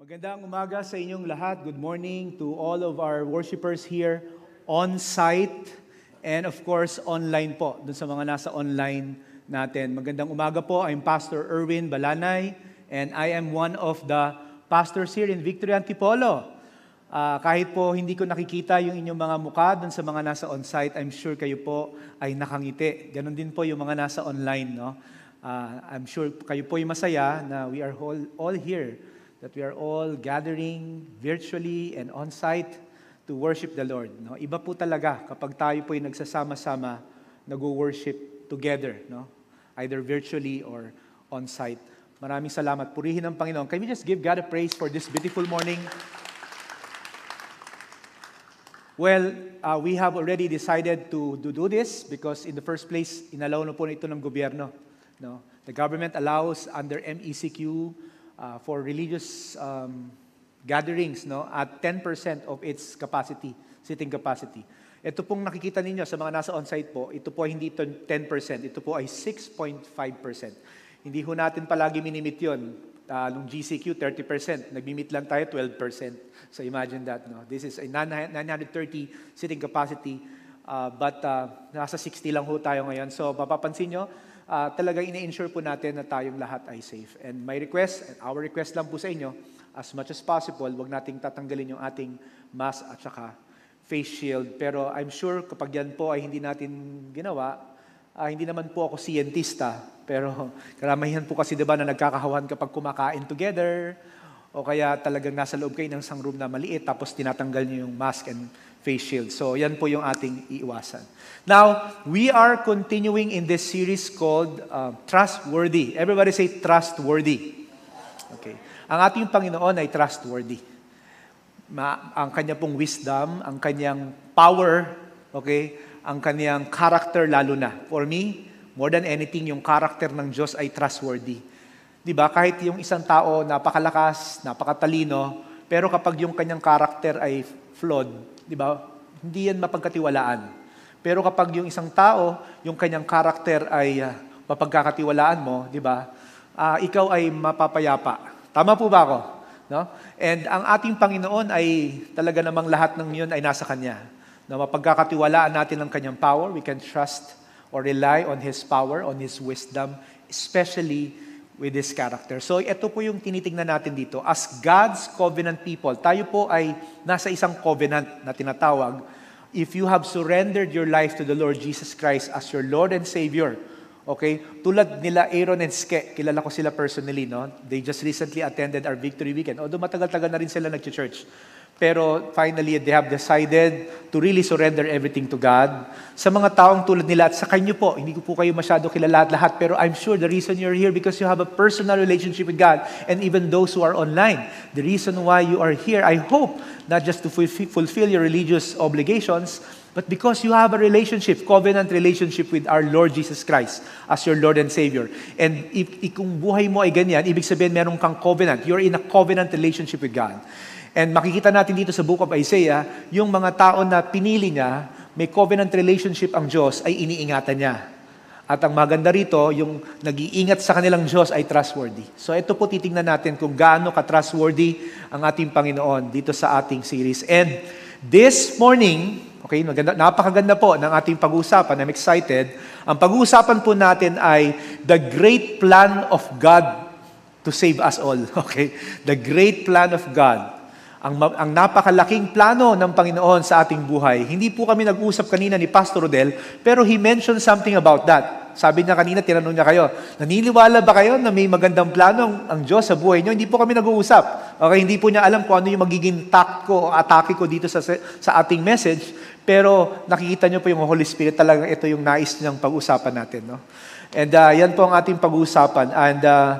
Magandang umaga sa inyong lahat. Good morning to all of our worshipers here on site and of course online po, dun sa mga nasa online natin. Magandang umaga po. I'm Pastor Erwin Balanay and I am one of the pastors here in Victory Antipolo. Ah, kahit po hindi ko nakikita yung inyong mga mukha dun sa mga nasa on-site, I'm sure kayo po ay nakangiti. Ganon din po yung mga nasa online. No? Ah, I'm sure kayo po ay masaya na we are all, all here that we are all gathering virtually and on-site to worship the Lord. No? Iba po talaga kapag tayo po ay nagsasama-sama, nag-worship together, no? either virtually or on-site. Maraming salamat. Purihin ang Panginoon. Can we just give God a praise for this beautiful morning? Well, uh, we have already decided to, to do this because in the first place, inalaw na po na ito ng gobyerno. No? The government allows under MECQ uh, for religious um, gatherings no, at 10% of its capacity, sitting capacity. Ito pong nakikita ninyo sa mga nasa on-site po, ito po hindi ito 10%, ito po ay 6.5%. Hindi ho natin palagi minimit yun. Uh, nung GCQ, 30%. Nagmimit lang tayo, 12%. So imagine that. No? This is a 930 sitting capacity, uh, but uh, nasa 60 lang ho tayo ngayon. So mapapansin nyo, uh, talagang ina-ensure po natin na tayong lahat ay safe. And my request, and our request lang po sa inyo, as much as possible, wag nating tatanggalin yung ating mask at saka face shield. Pero I'm sure kapag yan po ay hindi natin ginawa, uh, hindi naman po ako scientista, pero karamihan po kasi diba na nagkakahawan kapag kumakain together, o kaya talagang nasa loob kayo ng isang room na maliit, tapos tinatanggal niyo yung mask and face shield. So yan po yung ating iiwasan. Now, we are continuing in this series called uh, Trustworthy. Everybody say trustworthy. Okay. Ang ating Panginoon ay trustworthy. Ma, ang kanya pong wisdom, ang kanyang power, okay, ang kanyang character lalo na. For me, more than anything, yung character ng Diyos ay trustworthy. Di ba? Kahit yung isang tao, napakalakas, napakatalino, pero kapag yung kanyang character ay flawed, di ba? Hindi yan mapagkatiwalaan. Pero kapag yung isang tao, yung kanyang character ay uh, mapagkakatiwalaan mo, di ba? Uh, ikaw ay mapapayapa. Tama po ba ako? No? And ang ating Panginoon ay talaga namang lahat ng yun ay nasa Kanya. No, mapagkakatiwalaan natin ang Kanyang power. We can trust or rely on His power, on His wisdom, especially with His character. So ito po yung tinitingnan natin dito. As God's covenant people, tayo po ay nasa isang covenant na tinatawag. If you have surrendered your life to the Lord Jesus Christ as your Lord and Savior, Okay? Tulad nila Aaron and Ske, kilala ko sila personally, no? They just recently attended our Victory Weekend. Although matagal-tagal na rin sila nag-church. Pero finally, they have decided to really surrender everything to God. Sa mga taong tulad nila at sa kanyo po, hindi ko po kayo masyado kilala at lahat, pero I'm sure the reason you're here because you have a personal relationship with God and even those who are online. The reason why you are here, I hope, not just to fulfill your religious obligations, but because you have a relationship, covenant relationship with our Lord Jesus Christ as your Lord and Savior. And if, if kung buhay mo ay ganyan, ibig sabihin meron kang covenant. You're in a covenant relationship with God. And makikita natin dito sa book of Isaiah, yung mga tao na pinili niya, may covenant relationship ang Diyos, ay iniingatan niya. At ang maganda rito, yung nag-iingat sa kanilang Diyos ay trustworthy. So ito po titingnan natin kung gaano ka-trustworthy ang ating Panginoon dito sa ating series. And this morning, okay, maganda, napakaganda po ng ating pag-uusapan. I'm excited. Ang pag-uusapan po natin ay the great plan of God to save us all. Okay? The great plan of God ang, ang napakalaking plano ng Panginoon sa ating buhay. Hindi po kami nag-usap kanina ni Pastor Rodel, pero he mentioned something about that. Sabi niya kanina, tinanong niya kayo, naniniwala ba kayo na may magandang plano ang, ang Diyos sa buhay niyo? Hindi po kami nag-uusap. Okay, hindi po niya alam kung ano yung magiging tact ko o atake ko dito sa, sa ating message, pero nakikita niyo po yung Holy Spirit, talagang ito yung nais niyang pag-usapan natin. No? And uh, yan po ang ating pag-uusapan. And uh,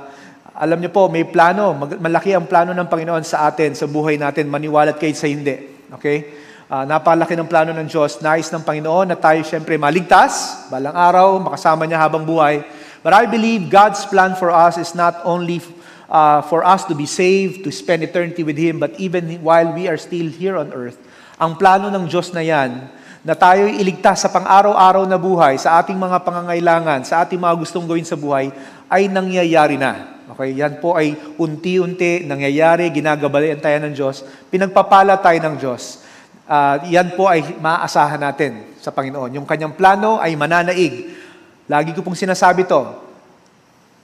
alam niyo po, may plano. Malaki ang plano ng Panginoon sa atin, sa buhay natin, maniwalat kayo sa hindi. Okay? Uh, napalaki ng plano ng Diyos. Nais ng Panginoon na tayo siyempre maligtas, balang araw, makasama niya habang buhay. But I believe God's plan for us is not only uh, for us to be saved, to spend eternity with Him, but even while we are still here on earth. Ang plano ng Diyos na yan, na tayo iligtas sa pang-araw-araw na buhay, sa ating mga pangangailangan, sa ating mga gustong gawin sa buhay, ay nangyayari na. Okay, yan po ay unti-unti nangyayari, ginagabayan tayo ng Diyos, pinagpapala tayo ng Diyos. Ah, yan po ay maaasahan natin sa Panginoon. Yung kanyang plano ay mananaig. Lagi ko pong sinasabi to,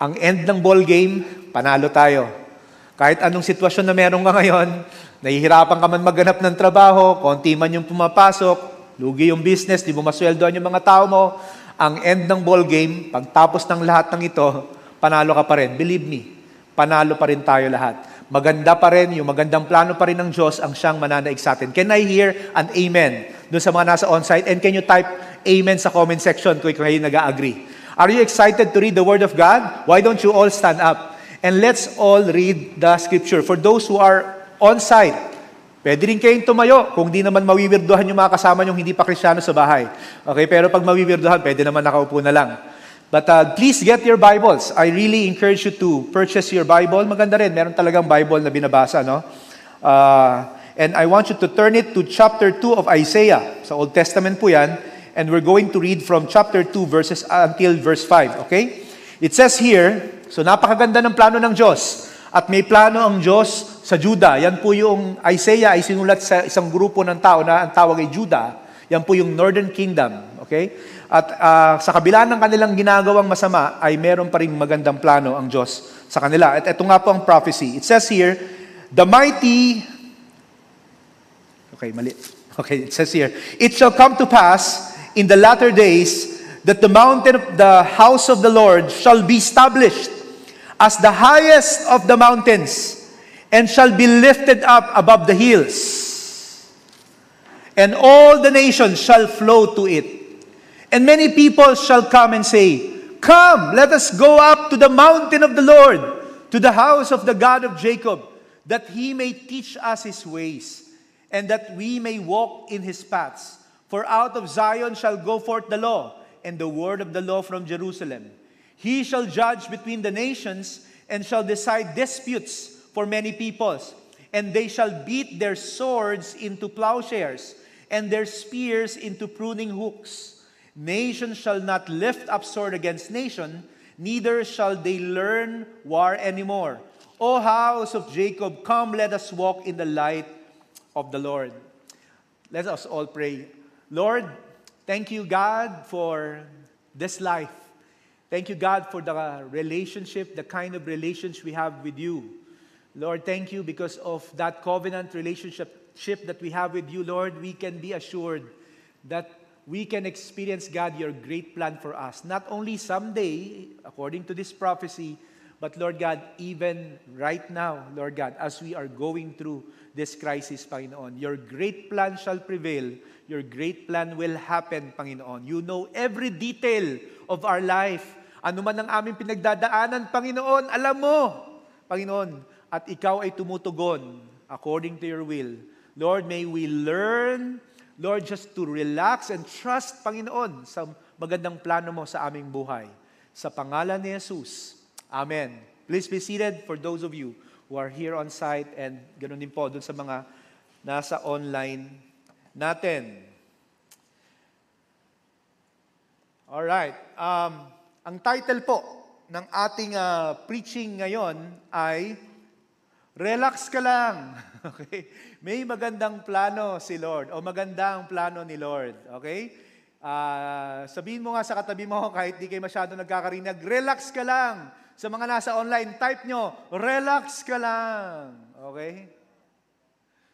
ang end ng ball game, panalo tayo. Kahit anong sitwasyon na meron ka ngayon, nahihirapan ka man maghanap ng trabaho, konti man yung pumapasok, lugi yung business, di mo masweldoan yung mga tao mo, ang end ng ball game, pagtapos ng lahat ng ito, panalo ka pa rin. Believe me, panalo pa rin tayo lahat. Maganda pa rin, yung magandang plano pa rin ng Diyos ang siyang mananaig sa atin. Can I hear an amen doon sa mga nasa onsite? And can you type amen sa comment section kung kayo nag-agree? Are you excited to read the Word of God? Why don't you all stand up? And let's all read the Scripture. For those who are on-site, pwede rin kayong tumayo kung di naman mawiwirduhan yung mga kasama yung hindi pa krisyano sa bahay. Okay, pero pag mawiwirduhan, pwede naman nakaupo na lang. But uh, please get your Bibles. I really encourage you to purchase your Bible. Maganda rin, meron talagang Bible na binabasa, no? Uh, and I want you to turn it to chapter 2 of Isaiah. Sa Old Testament po yan. And we're going to read from chapter 2 verses until verse 5, okay? It says here, so napakaganda ng plano ng Diyos. At may plano ang Diyos sa Juda. Yan po yung Isaiah ay sinulat sa isang grupo ng tao na ang tawag ay Juda. Yan po yung Northern Kingdom, okay? At uh, sa kabila ng kanilang ginagawang masama, ay meron pa rin magandang plano ang Diyos sa kanila. At ito nga po ang prophecy. It says here, the mighty... Okay, mali. Okay, it says here, It shall come to pass in the latter days that the mountain of the house of the Lord shall be established as the highest of the mountains and shall be lifted up above the hills. And all the nations shall flow to it. And many people shall come and say, Come, let us go up to the mountain of the Lord, to the house of the God of Jacob, that he may teach us his ways, and that we may walk in his paths. For out of Zion shall go forth the law, and the word of the law from Jerusalem. He shall judge between the nations, and shall decide disputes for many peoples. And they shall beat their swords into plowshares, and their spears into pruning hooks. Nation shall not lift up sword against nation, neither shall they learn war anymore. O house of Jacob, come, let us walk in the light of the Lord. Let us all pray. Lord, thank you, God, for this life. Thank you, God, for the relationship, the kind of relationship we have with you. Lord, thank you because of that covenant relationship that we have with you, Lord. We can be assured that we can experience, God, your great plan for us. Not only someday, according to this prophecy, but Lord God, even right now, Lord God, as we are going through this crisis, Panginoon, your great plan shall prevail. Your great plan will happen, Panginoon. You know every detail of our life. Ano man ang aming pinagdadaanan, Panginoon, alam mo, Panginoon, at ikaw ay tumutugon according to your will. Lord, may we learn, Lord, just to relax and trust, Panginoon, sa magandang plano mo sa aming buhay. Sa pangalan ni Jesus. Amen. Please be seated for those of you who are here on site and ganoon din po dun sa mga nasa online natin. Alright. Um, ang title po ng ating uh, preaching ngayon ay Relax ka lang. Okay? May magandang plano si Lord o magandang plano ni Lord. Okay? Uh, sabihin mo nga sa katabi mo kahit di kayo masyado nagkakarinig, relax ka lang. Sa mga nasa online, type nyo, relax ka lang. Okay?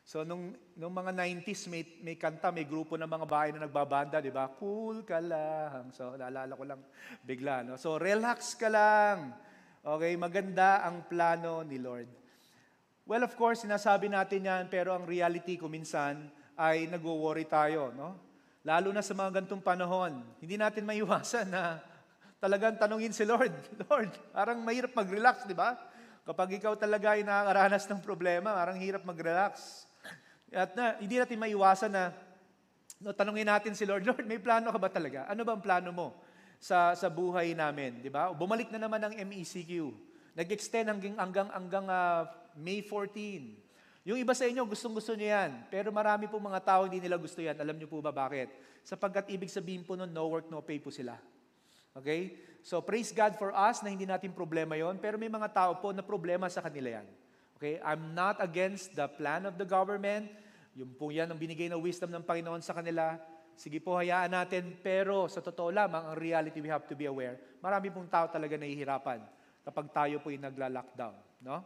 So, nung, nung mga 90s, may, may kanta, may grupo ng mga bahay na nagbabanda, di ba? Cool ka lang. So, naalala ko lang bigla. No? So, relax ka lang. Okay? Maganda ang plano ni Lord. Well, of course, sinasabi natin yan, pero ang reality ko minsan ay nagwo-worry tayo, no? Lalo na sa mga gantong panahon. Hindi natin maiwasan na talagang tanungin si Lord, Lord, parang mahirap mag-relax, di ba? Kapag ikaw talaga ay nakakaranas ng problema, parang hirap mag-relax. At na, hindi natin maiwasan na no, tanungin natin si Lord, Lord, may plano ka ba talaga? Ano ba ang plano mo sa, sa buhay namin? Di ba? Bumalik na naman ang MECQ. Nag-extend hanggang, hanggang, hanggang uh, May 14. Yung iba sa inyo, gustong-gusto nyo yan. Pero marami po mga tao hindi nila gusto yan. Alam nyo po ba bakit? Sapagkat ibig sabihin po nun, no work, no pay po sila. Okay? So praise God for us na hindi natin problema yon, pero may mga tao po na problema sa kanila yan. Okay? I'm not against the plan of the government. Yung po yan ang binigay na wisdom ng Panginoon sa kanila. Sige po, hayaan natin. Pero sa totoo lamang, ang reality we have to be aware, marami pong tao talaga nahihirapan kapag tayo po yung nagla-lockdown. No?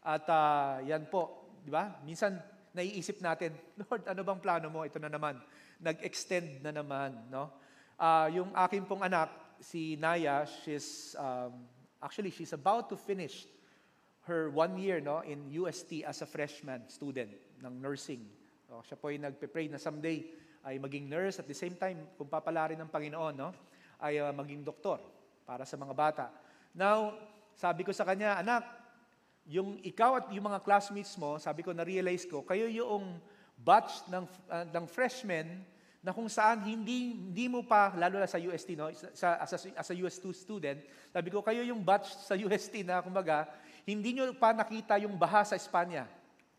At ah, yan po, di ba? Minsan, naiisip natin, Lord, ano bang plano mo? Ito na naman. Nag-extend na naman. No? Ah, yung akin pong anak, si Naya, she's, um, actually, she's about to finish her one year no, in UST as a freshman student ng nursing. So, siya po ay nagpe-pray na someday ay maging nurse at the same time, kung papalarin ng Panginoon, no, ay uh, maging doktor para sa mga bata. Now, sabi ko sa kanya, anak, yung ikaw at yung mga classmates mo, sabi ko, na-realize ko, kayo yung batch ng, uh, ng freshmen na kung saan hindi hindi mo pa lalo na sa UST no sa as a, as a US2 student sabi ko kayo yung batch sa UST na kumbaga hindi nyo pa nakita yung baha sa Espanya.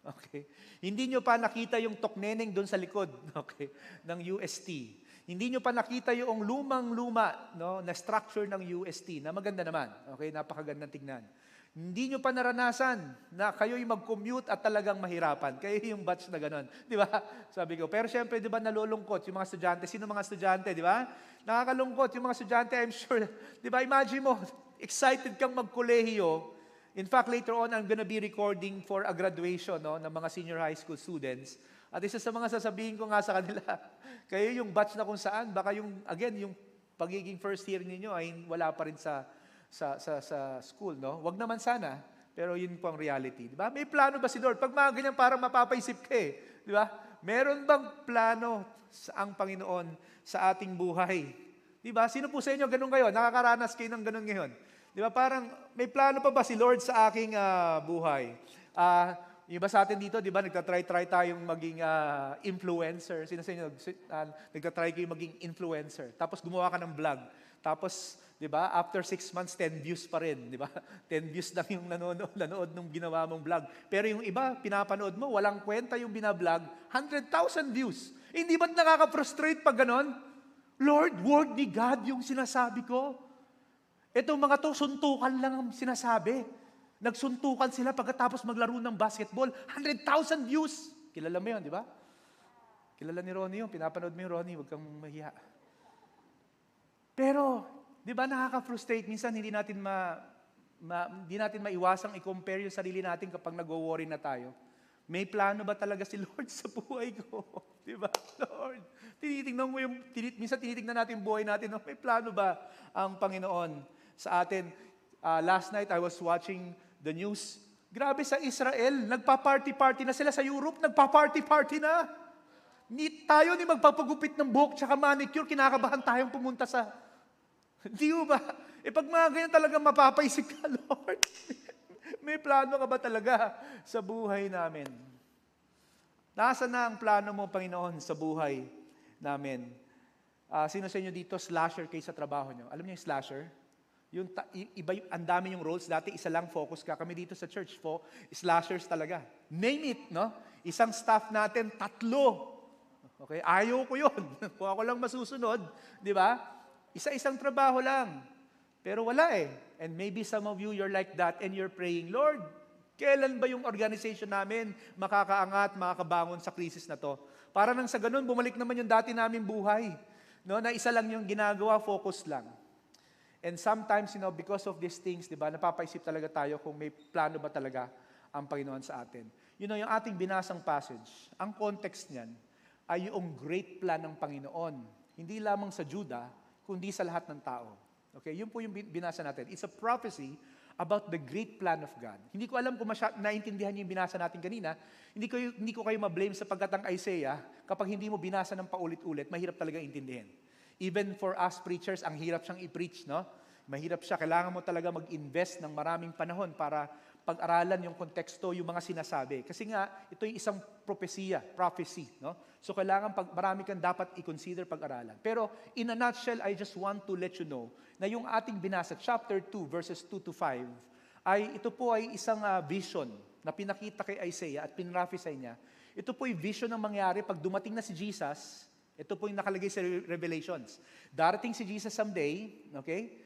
Okay. Hindi nyo pa nakita yung tokneneng doon sa likod okay ng UST hindi nyo pa nakita yung lumang-luma no na structure ng UST na maganda naman okay napakagandang tingnan hindi nyo pa naranasan na kayo'y mag-commute at talagang mahirapan. Kayo yung batch na ganon. Di ba? Sabi ko. Pero syempre, di ba, nalulungkot yung mga estudyante. Sino mga estudyante, di ba? Nakakalungkot yung mga estudyante, I'm sure. Di ba, imagine mo, excited kang magkolehiyo. In fact, later on, I'm gonna be recording for a graduation no, ng mga senior high school students. At isa sa mga sasabihin ko nga sa kanila, kayo yung batch na kung saan, baka yung, again, yung pagiging first year ninyo ay wala pa rin sa sa, sa, sa school, no? Wag naman sana, pero yun po ang reality. Di ba? May plano ba si Lord? Pag mga ganyan, parang mapapaisip ka eh. Di ba? Meron bang plano sa ang Panginoon sa ating buhay? Di ba? Sino po sa inyo ganun kayo? Nakakaranas kayo ng ganun ngayon? Di ba? Parang may plano pa ba si Lord sa aking uh, buhay? Uh, yung iba sa atin dito, di ba, nagtatry-try tayong maging uh, influencer. Sino sa inyo, uh, nagtatry kayo maging influencer. Tapos gumawa ka ng vlog. Tapos, di ba, after six months, 10 views pa rin, di ba? 10 views lang yung nanonood, nanood nung ginawa mong vlog. Pero yung iba, pinapanood mo, walang kwenta yung binablog, 100,000 views. Hindi ba't nakaka-frustrate pag ganon? Lord, word ni God yung sinasabi ko. Itong mga to, suntukan lang ang sinasabi. Nagsuntukan sila pagkatapos maglaro ng basketball. 100,000 views. Kilala mo yun, di ba? Kilala ni Ronnie yun. Pinapanood mo yung Ronnie, huwag kang mahiya. Pero, di ba nakaka-frustrate? Minsan hindi natin ma, ma, hindi natin maiwasang i-compare yung sarili natin kapag nag-worry na tayo. May plano ba talaga si Lord sa buhay ko? Di ba? Lord, tinitingnan mo yung, tinit, minsan tinitingnan natin yung buhay natin, no? may plano ba ang Panginoon sa atin? Uh, last night, I was watching the news. Grabe sa Israel, nagpa-party-party na sila sa Europe, nagpa-party-party na. Ni tayo ni magpapagupit ng buhok tsaka manicure, kinakabahan tayong pumunta sa... Di ba? E pag mga ganyan talaga mapapaisip ka, Lord. May plano ka ba talaga sa buhay namin? Nasa na ang plano mo, Panginoon, sa buhay namin? Uh, sino sa inyo dito, slasher kayo trabaho nyo? Alam niyo yung slasher? Yung ta- iba, ang dami yung roles. Dati isa lang focus ka. Kami dito sa church po, slashers talaga. Name it, no? Isang staff natin, tatlo. Okay? Ayaw ko yun. Kung ako lang masusunod, di ba? Isa-isang trabaho lang. Pero wala eh. And maybe some of you, you're like that and you're praying, Lord, kailan ba yung organization namin makakaangat, makakabangon sa krisis na to? Para nang sa ganun, bumalik naman yung dati namin buhay. No, na isa lang yung ginagawa, focus lang. And sometimes, you know, because of these things, di ba, napapaisip talaga tayo kung may plano ba talaga ang Panginoon sa atin. You know, yung ating binasang passage, ang context niyan ay yung great plan ng Panginoon. Hindi lamang sa Juda, kundi sa lahat ng tao. Okay, yun po yung binasa natin. It's a prophecy about the great plan of God. Hindi ko alam kung masya, naintindihan yung binasa natin kanina. Hindi ko, hindi ko kayo ma-blame sapagkat ang Isaiah, kapag hindi mo binasa ng paulit-ulit, mahirap talaga intindihin. Even for us preachers, ang hirap siyang i-preach, no? Mahirap siya. Kailangan mo talaga mag-invest ng maraming panahon para pag-aralan yung konteksto, yung mga sinasabi. Kasi nga, ito yung isang propesya, prophecy. No? So kailangan pag, marami kang dapat i-consider pag-aralan. Pero in a nutshell, I just want to let you know na yung ating binasa, chapter 2, verses 2 to 5, ay ito po ay isang uh, vision na pinakita kay Isaiah at pinraphesy niya. Ito po ay vision ng mangyari pag dumating na si Jesus. Ito po yung nakalagay sa Revelations. Darating si Jesus someday, okay?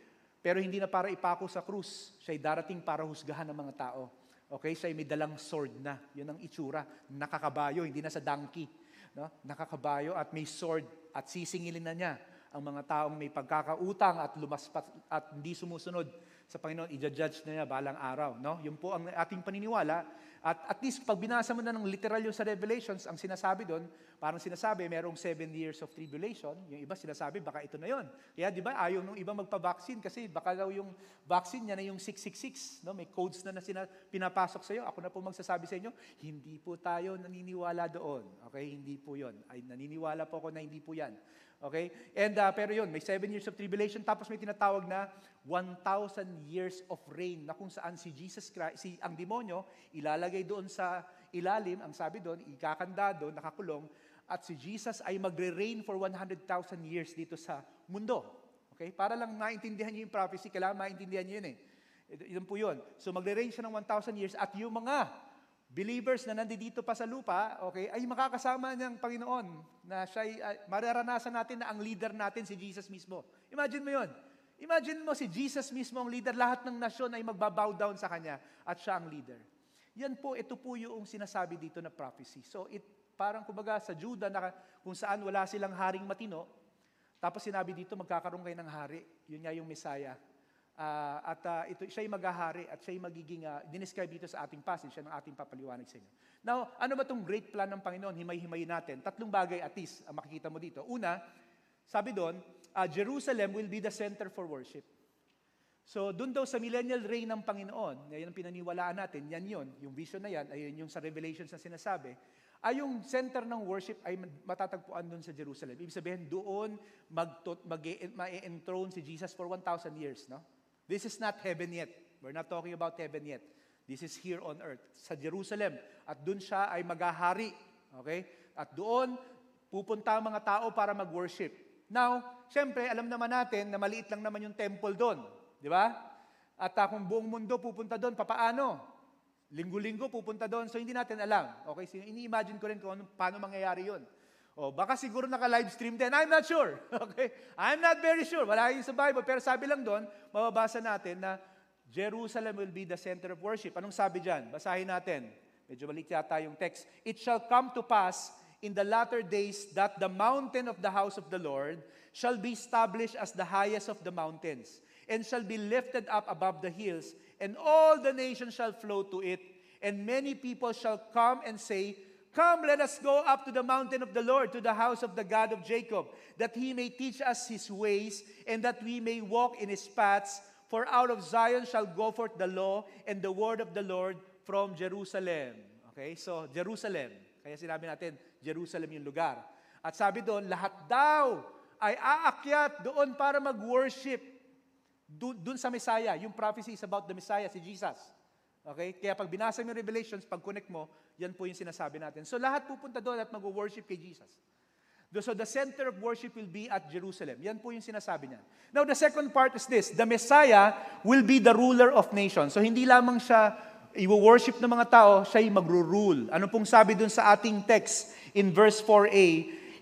pero hindi na para ipako sa krus. Siya'y darating para husgahan ng mga tao. Okay? Siya'y may dalang sword na. Yun ang itsura. Nakakabayo, hindi na sa donkey. No? Nakakabayo at may sword at sisingilin na niya ang mga taong may pagkakautang at lumaspat at hindi sumusunod sa Panginoon, i-judge na niya balang araw. No? Yun po ang ating paniniwala. At at least pag binasa mo na ng literal yung sa Revelations, ang sinasabi doon, parang sinasabi, merong seven years of tribulation. Yung iba sinasabi, baka ito na yon. Kaya di ba, ayaw nung iba magpa-vaccine kasi baka daw yung vaccine niya na yung 666. No? May codes na na sina, pinapasok sa iyo. Ako na po magsasabi sa inyo, hindi po tayo naniniwala doon. Okay? Hindi po yon. Ay, naniniwala po ako na hindi po yan. Okay? And uh, pero yun, may seven years of tribulation tapos may tinatawag na 1,000 years of reign na kung saan si Jesus Christ, si ang demonyo ilalagay doon sa ilalim, ang sabi doon, ikakanda doon, nakakulong, at si Jesus ay magre-reign for 100,000 years dito sa mundo. Okay? Para lang maintindihan niyo yung prophecy, kailangan maintindihan niyo yun eh. Yun po yun. So magre-reign siya ng 1,000 years at yung mga believers na nandito pa sa lupa, okay, ay makakasama ng Panginoon na siya uh, mararanasan natin na ang leader natin si Jesus mismo. Imagine mo yon. Imagine mo si Jesus mismo ang leader, lahat ng nasyon ay magbabow down sa kanya at siya ang leader. Yan po, ito po yung sinasabi dito na prophecy. So it parang kumbaga sa Juda na kung saan wala silang haring matino, tapos sinabi dito magkakaroon kayo ng hari. Yun nga yung Messiah. Uh, at uh, ito, siya'y maghahari at siya'y magiging, uh, dinescribe dito sa ating passage, siya ng ating papaliwanag sa inyo. Now, ano ba itong great plan ng Panginoon? Himay-himayin natin. Tatlong bagay at least ang makikita mo dito. Una, sabi doon, uh, Jerusalem will be the center for worship. So, doon daw sa millennial reign ng Panginoon, yan ang pinaniwalaan natin, yan yon yung vision na yan, ayun yung sa Revelations na sinasabi, ay yung center ng worship ay matatagpuan doon sa Jerusalem. Ibig sabihin, doon mag-enthroned si Jesus for 1,000 years. No? This is not heaven yet. We're not talking about heaven yet. This is here on earth, sa Jerusalem. At doon siya ay maghahari. Okay? At doon, pupunta ang mga tao para mag-worship. Now, syempre, alam naman natin na maliit lang naman yung temple doon. Di ba? At uh, kung buong mundo pupunta doon, papaano? Linggo-linggo pupunta doon. So, hindi natin alam. Okay? So, ini-imagine ko rin kung ano, paano mangyayari yun. O, baka siguro naka-live stream din. I'm not sure. Okay? I'm not very sure. Wala yung sa Bible. Pero sabi lang doon, mababasa natin na Jerusalem will be the center of worship. Anong sabi dyan? Basahin natin. Medyo maliit yata yung text. It shall come to pass in the latter days that the mountain of the house of the Lord shall be established as the highest of the mountains and shall be lifted up above the hills and all the nations shall flow to it and many people shall come and say, Come, let us go up to the mountain of the Lord, to the house of the God of Jacob, that he may teach us his ways, and that we may walk in his paths. For out of Zion shall go forth the law and the word of the Lord from Jerusalem. Okay, so Jerusalem. Kaya sinabi natin, Jerusalem yung lugar. At sabi doon, lahat daw ay aakyat doon para mag-worship doon sa Messiah. Yung prophecy is about the Messiah, si Jesus. Okay? Kaya pag binasa mo yung Revelations, pag connect mo, yan po yung sinasabi natin. So lahat pupunta doon at mag-worship kay Jesus. So the center of worship will be at Jerusalem. Yan po yung sinasabi niya. Now the second part is this. The Messiah will be the ruler of nations. So hindi lamang siya i-worship ng mga tao, siya ay magro-rule. Ano pong sabi dun sa ating text in verse 4a?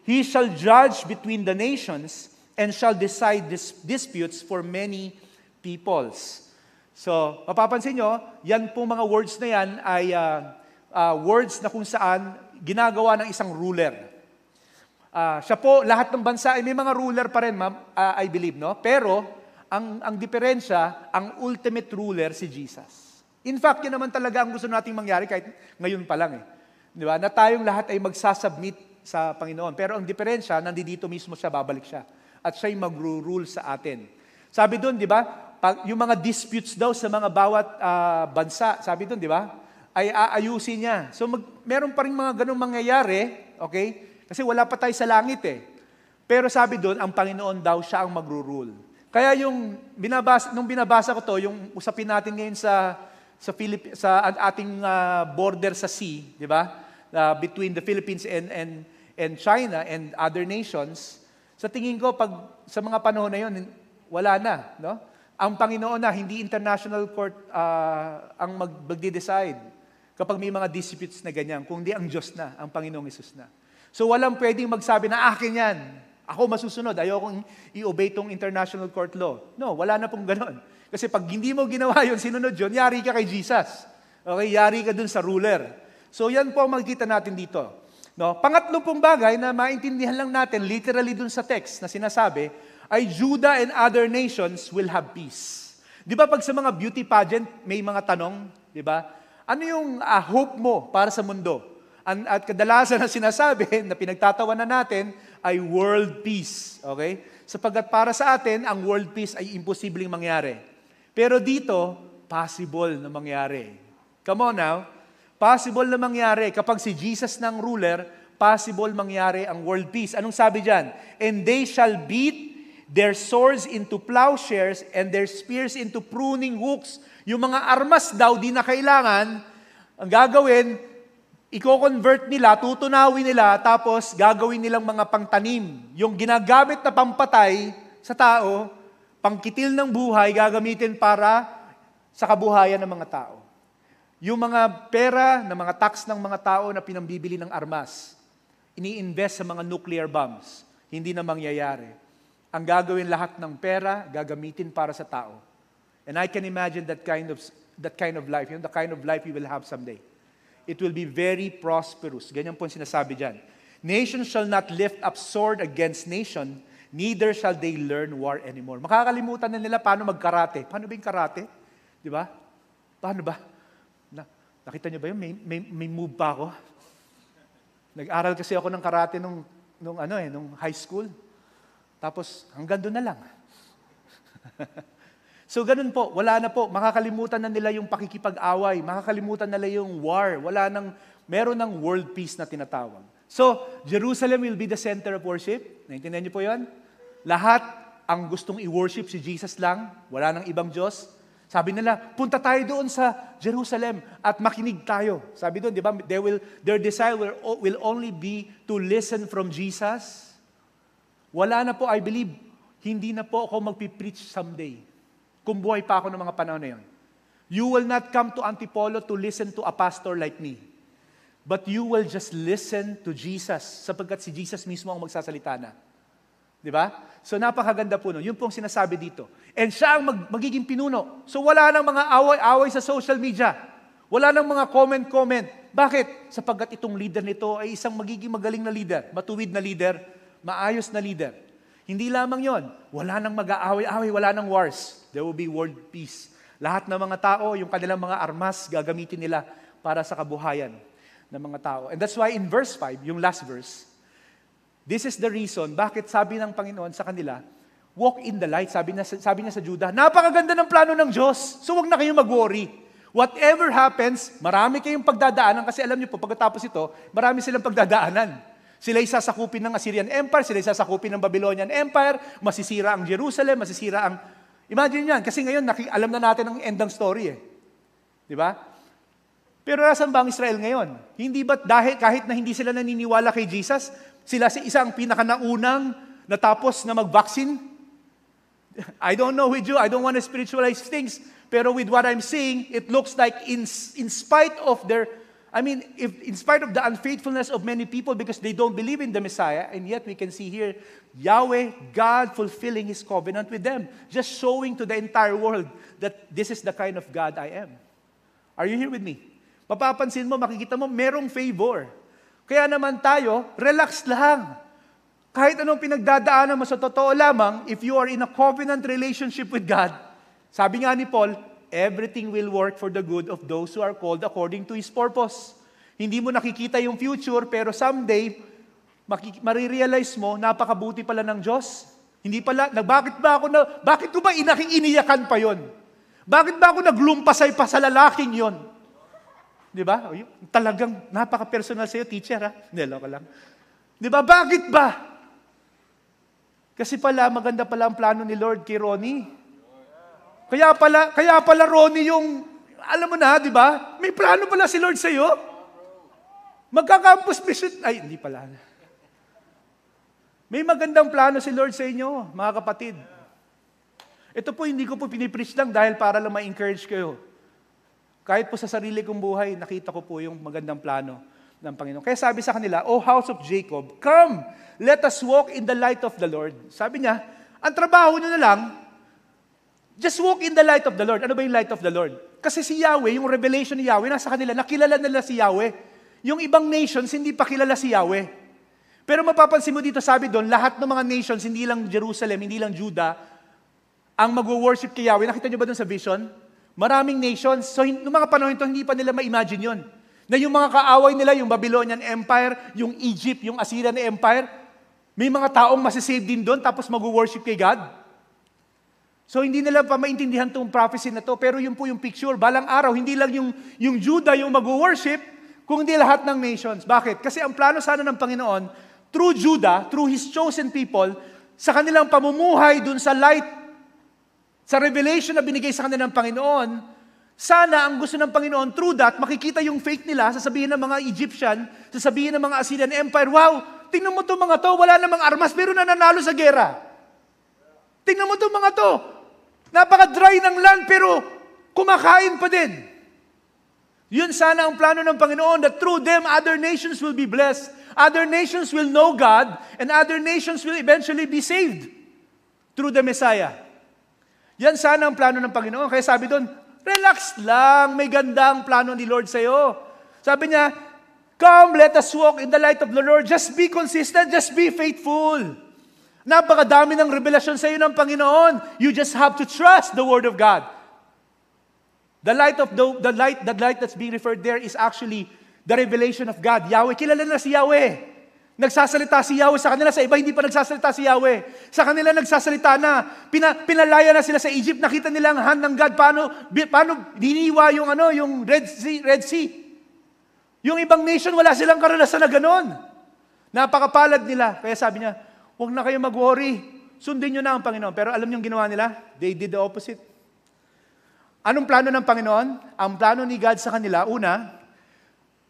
He shall judge between the nations and shall decide dis- disputes for many peoples. So, mapapansin nyo, yan po mga words na yan ay uh, uh, words na kung saan ginagawa ng isang ruler. Uh, siya po, lahat ng bansa ay may mga ruler pa rin, ma'am, uh, I believe, no? Pero, ang, ang diferensya, ang ultimate ruler si Jesus. In fact, yun naman talaga ang gusto nating mangyari kahit ngayon pa lang eh. Di ba? Na tayong lahat ay magsasubmit sa Panginoon. Pero ang diferensya, nandito mismo siya, babalik siya. At siya'y magro-rule sa atin. Sabi doon, di ba? Pag, yung mga disputes daw sa mga bawat uh, bansa, sabi doon, di ba? Ay aayusin niya. So mag, meron pa rin mga ganung mangyayari, okay? Kasi wala pa tayo sa langit eh. Pero sabi doon, ang Panginoon daw siya ang magro-rule. Kaya yung binabasa, nung binabasa ko to, yung usapin natin ngayon sa sa Philip sa ating uh, border sa sea, di ba? Uh, between the Philippines and and and China and other nations. Sa tingin ko pag sa mga panahon na 'yon, wala na, no? Ang Panginoon na, hindi international court uh, ang mag- magde-decide kapag may mga disputes na ganyan, kundi ang Diyos na, ang Panginoong Isus na. So walang pwedeng magsabi na akin yan. Ako masusunod, ayokong i-obey tong international court law. No, wala na pong ganon. Kasi pag hindi mo ginawa yun, sinunod yun, yari ka kay Jesus. Okay, yari ka dun sa ruler. So yan po ang makikita natin dito. No? Pangatlo pong bagay na maintindihan lang natin, literally dun sa text na sinasabi, ay Judah and other nations will have peace. Di ba pag sa mga beauty pageant, may mga tanong, di ba? Ano yung uh, hope mo para sa mundo? At kadalasan na sinasabi na pinagtatawanan natin ay world peace. Okay? Sapagkat para sa atin, ang world peace ay imposibleng mangyari. Pero dito, possible na mangyari. Come on now. Possible na mangyari. Kapag si Jesus ng ruler, possible mangyari ang world peace. Anong sabi dyan? And they shall beat their swords into plowshares and their spears into pruning hooks. Yung mga armas daw, di na kailangan. Ang gagawin, i-convert nila, tutunawin nila, tapos gagawin nilang mga pangtanim. Yung ginagamit na pampatay sa tao, pangkitil ng buhay, gagamitin para sa kabuhayan ng mga tao. Yung mga pera ng mga tax ng mga tao na pinambibili ng armas, ini-invest sa mga nuclear bombs. Hindi na mangyayari. Ang gagawin lahat ng pera, gagamitin para sa tao. And I can imagine that kind of that kind of life, you know, the kind of life we will have someday it will be very prosperous. Ganyan po sinasabi dyan. Nation shall not lift up sword against nation, neither shall they learn war anymore. Makakalimutan na nila paano magkarate. Paano ba yung karate? Di ba? Paano ba? Na, nakita niyo ba yun? May, may, may move pa ako. Nag-aral kasi ako ng karate nung, nung, ano eh, nung high school. Tapos hanggang doon na lang. So ganun po, wala na po, makakalimutan na nila yung pakikipag-away, makakalimutan na nila yung war, wala nang, meron ng world peace na tinatawag. So, Jerusalem will be the center of worship. Naintindihan niyo po yon? Lahat ang gustong i-worship si Jesus lang, wala nang ibang Diyos. Sabi nila, punta tayo doon sa Jerusalem at makinig tayo. Sabi doon, di ba, they will, their desire will, will only be to listen from Jesus. Wala na po, I believe, hindi na po ako magpipreach someday. Kung buhay pa ako ng mga panahon na yun. You will not come to Antipolo to listen to a pastor like me. But you will just listen to Jesus sapagkat si Jesus mismo ang magsasalita na. Di ba? So napakaganda po nun. Yun pong sinasabi dito. And siya ang mag- magiging pinuno. So wala nang mga away-away sa social media. Wala nang mga comment-comment. Bakit? Sapagkat itong leader nito ay isang magiging magaling na leader, matuwid na leader, maayos na leader. Hindi lamang yon, wala nang mag-aaway-away, wala nang wars. There will be world peace. Lahat ng mga tao, yung kanilang mga armas, gagamitin nila para sa kabuhayan ng mga tao. And that's why in verse 5, yung last verse, this is the reason bakit sabi ng Panginoon sa kanila, walk in the light. Sabi niya, sabi niya sa Judah, napakaganda ng plano ng Diyos. So wag na kayong mag-worry. Whatever happens, marami kayong pagdadaanan kasi alam niyo po, pagkatapos ito, marami silang pagdadaanan. Sila sasakupin ng Assyrian Empire, sila sasakupin ng Babylonian Empire, masisira ang Jerusalem, masisira ang... Imagine yan, kasi ngayon naki, alam na natin ang end ng story eh. Di ba? Pero nasan ba ang Israel ngayon? Hindi ba dahil kahit na hindi sila naniniwala kay Jesus, sila si isang pinakanaunang natapos na mag-vaccine? I don't know with you, I don't want to spiritualize things, pero with what I'm seeing, it looks like in, in spite of their I mean, if, in spite of the unfaithfulness of many people because they don't believe in the Messiah, and yet we can see here Yahweh, God fulfilling His covenant with them, just showing to the entire world that this is the kind of God I am. Are you here with me? Mapapansin mo, makikita mo, merong favor. Kaya naman tayo, relax lang. Kahit anong pinagdadaanan mo sa totoo lamang, if you are in a covenant relationship with God, sabi nga ni Paul, everything will work for the good of those who are called according to His purpose. Hindi mo nakikita yung future, pero someday, marirealize mo, napakabuti pala ng Diyos. Hindi pala, bakit ba ako na, bakit ko ba inaking iniyakan pa yon? Bakit ba ako naglumpasay pa sa lalaking yon? Di ba? Talagang napaka-personal sa'yo, teacher, ha? Hindi, ka lang. Di ba? Bakit ba? Kasi pala, maganda pala ang plano ni Lord kay Ronnie. Kaya pala, kaya pala Ronnie yung, alam mo na, di ba? May plano pala si Lord sa'yo. Magka-campus mission. Ay, hindi pala. May magandang plano si Lord sa inyo, mga kapatid. Ito po, hindi ko po pinipreach lang dahil para lang ma-encourage kayo. Kahit po sa sarili kong buhay, nakita ko po yung magandang plano ng Panginoon. Kaya sabi sa kanila, O house of Jacob, come, let us walk in the light of the Lord. Sabi niya, ang trabaho nyo na lang, just walk in the light of the Lord. Ano ba yung light of the Lord? Kasi si Yahweh, yung revelation ni Yahweh, nasa kanila, nakilala nila si Yahweh. Yung ibang nations, hindi pa kilala si Yahweh. Pero mapapansin mo dito, sabi doon, lahat ng mga nations, hindi lang Jerusalem, hindi lang Judah, ang mag-worship kay Yahweh. Nakita nyo ba doon sa vision? Maraming nations. So, noong mga panahon ito, hindi pa nila ma-imagine yon. Na yung mga kaaway nila, yung Babylonian Empire, yung Egypt, yung Assyrian Empire, may mga taong masisave din doon tapos mag-worship kay God. So hindi nila pa maintindihan itong prophecy na to, pero yun po yung picture. Balang araw, hindi lang yung, yung Judah yung mag-worship, kundi lahat ng nations. Bakit? Kasi ang plano sana ng Panginoon, through Judah, through His chosen people, sa kanilang pamumuhay dun sa light, sa revelation na binigay sa kanila ng Panginoon, sana ang gusto ng Panginoon, through that, makikita yung faith nila, sasabihin ng mga Egyptian, sasabihin ng mga Assyrian Empire, wow, tingnan mo itong mga to, wala namang armas, pero nananalo sa gera. Tingnan mo itong mga to, napaka-dry ng land, pero kumakain pa din. Yun sana ang plano ng Panginoon, that through them, other nations will be blessed. Other nations will know God, and other nations will eventually be saved through the Messiah. Yan sana ang plano ng Panginoon. Kaya sabi doon, Relax lang, may gandang plano ni Lord sa'yo. Sabi niya, Come, let us walk in the light of the Lord. Just be consistent, just be faithful. Napakadami ng revelasyon sa iyo ng Panginoon. You just have to trust the Word of God. The light of the, the light, the light that's being referred there is actually the revelation of God. Yahweh, kilala na si Yahweh. Nagsasalita si Yahweh sa kanila, sa iba hindi pa nagsasalita si Yahweh. Sa kanila nagsasalita na, pina, pinalaya na sila sa Egypt, nakita nila ang hand ng God, paano, paano diniwa yung, ano, yung Red Sea, Red sea. Yung ibang nation, wala silang karanasan na ganon. Napakapalad nila. Kaya sabi niya, huwag na kayo mag-worry. Sundin nyo na ang Panginoon. Pero alam yung ginawa nila? They did the opposite. Anong plano ng Panginoon? Ang plano ni God sa kanila, una,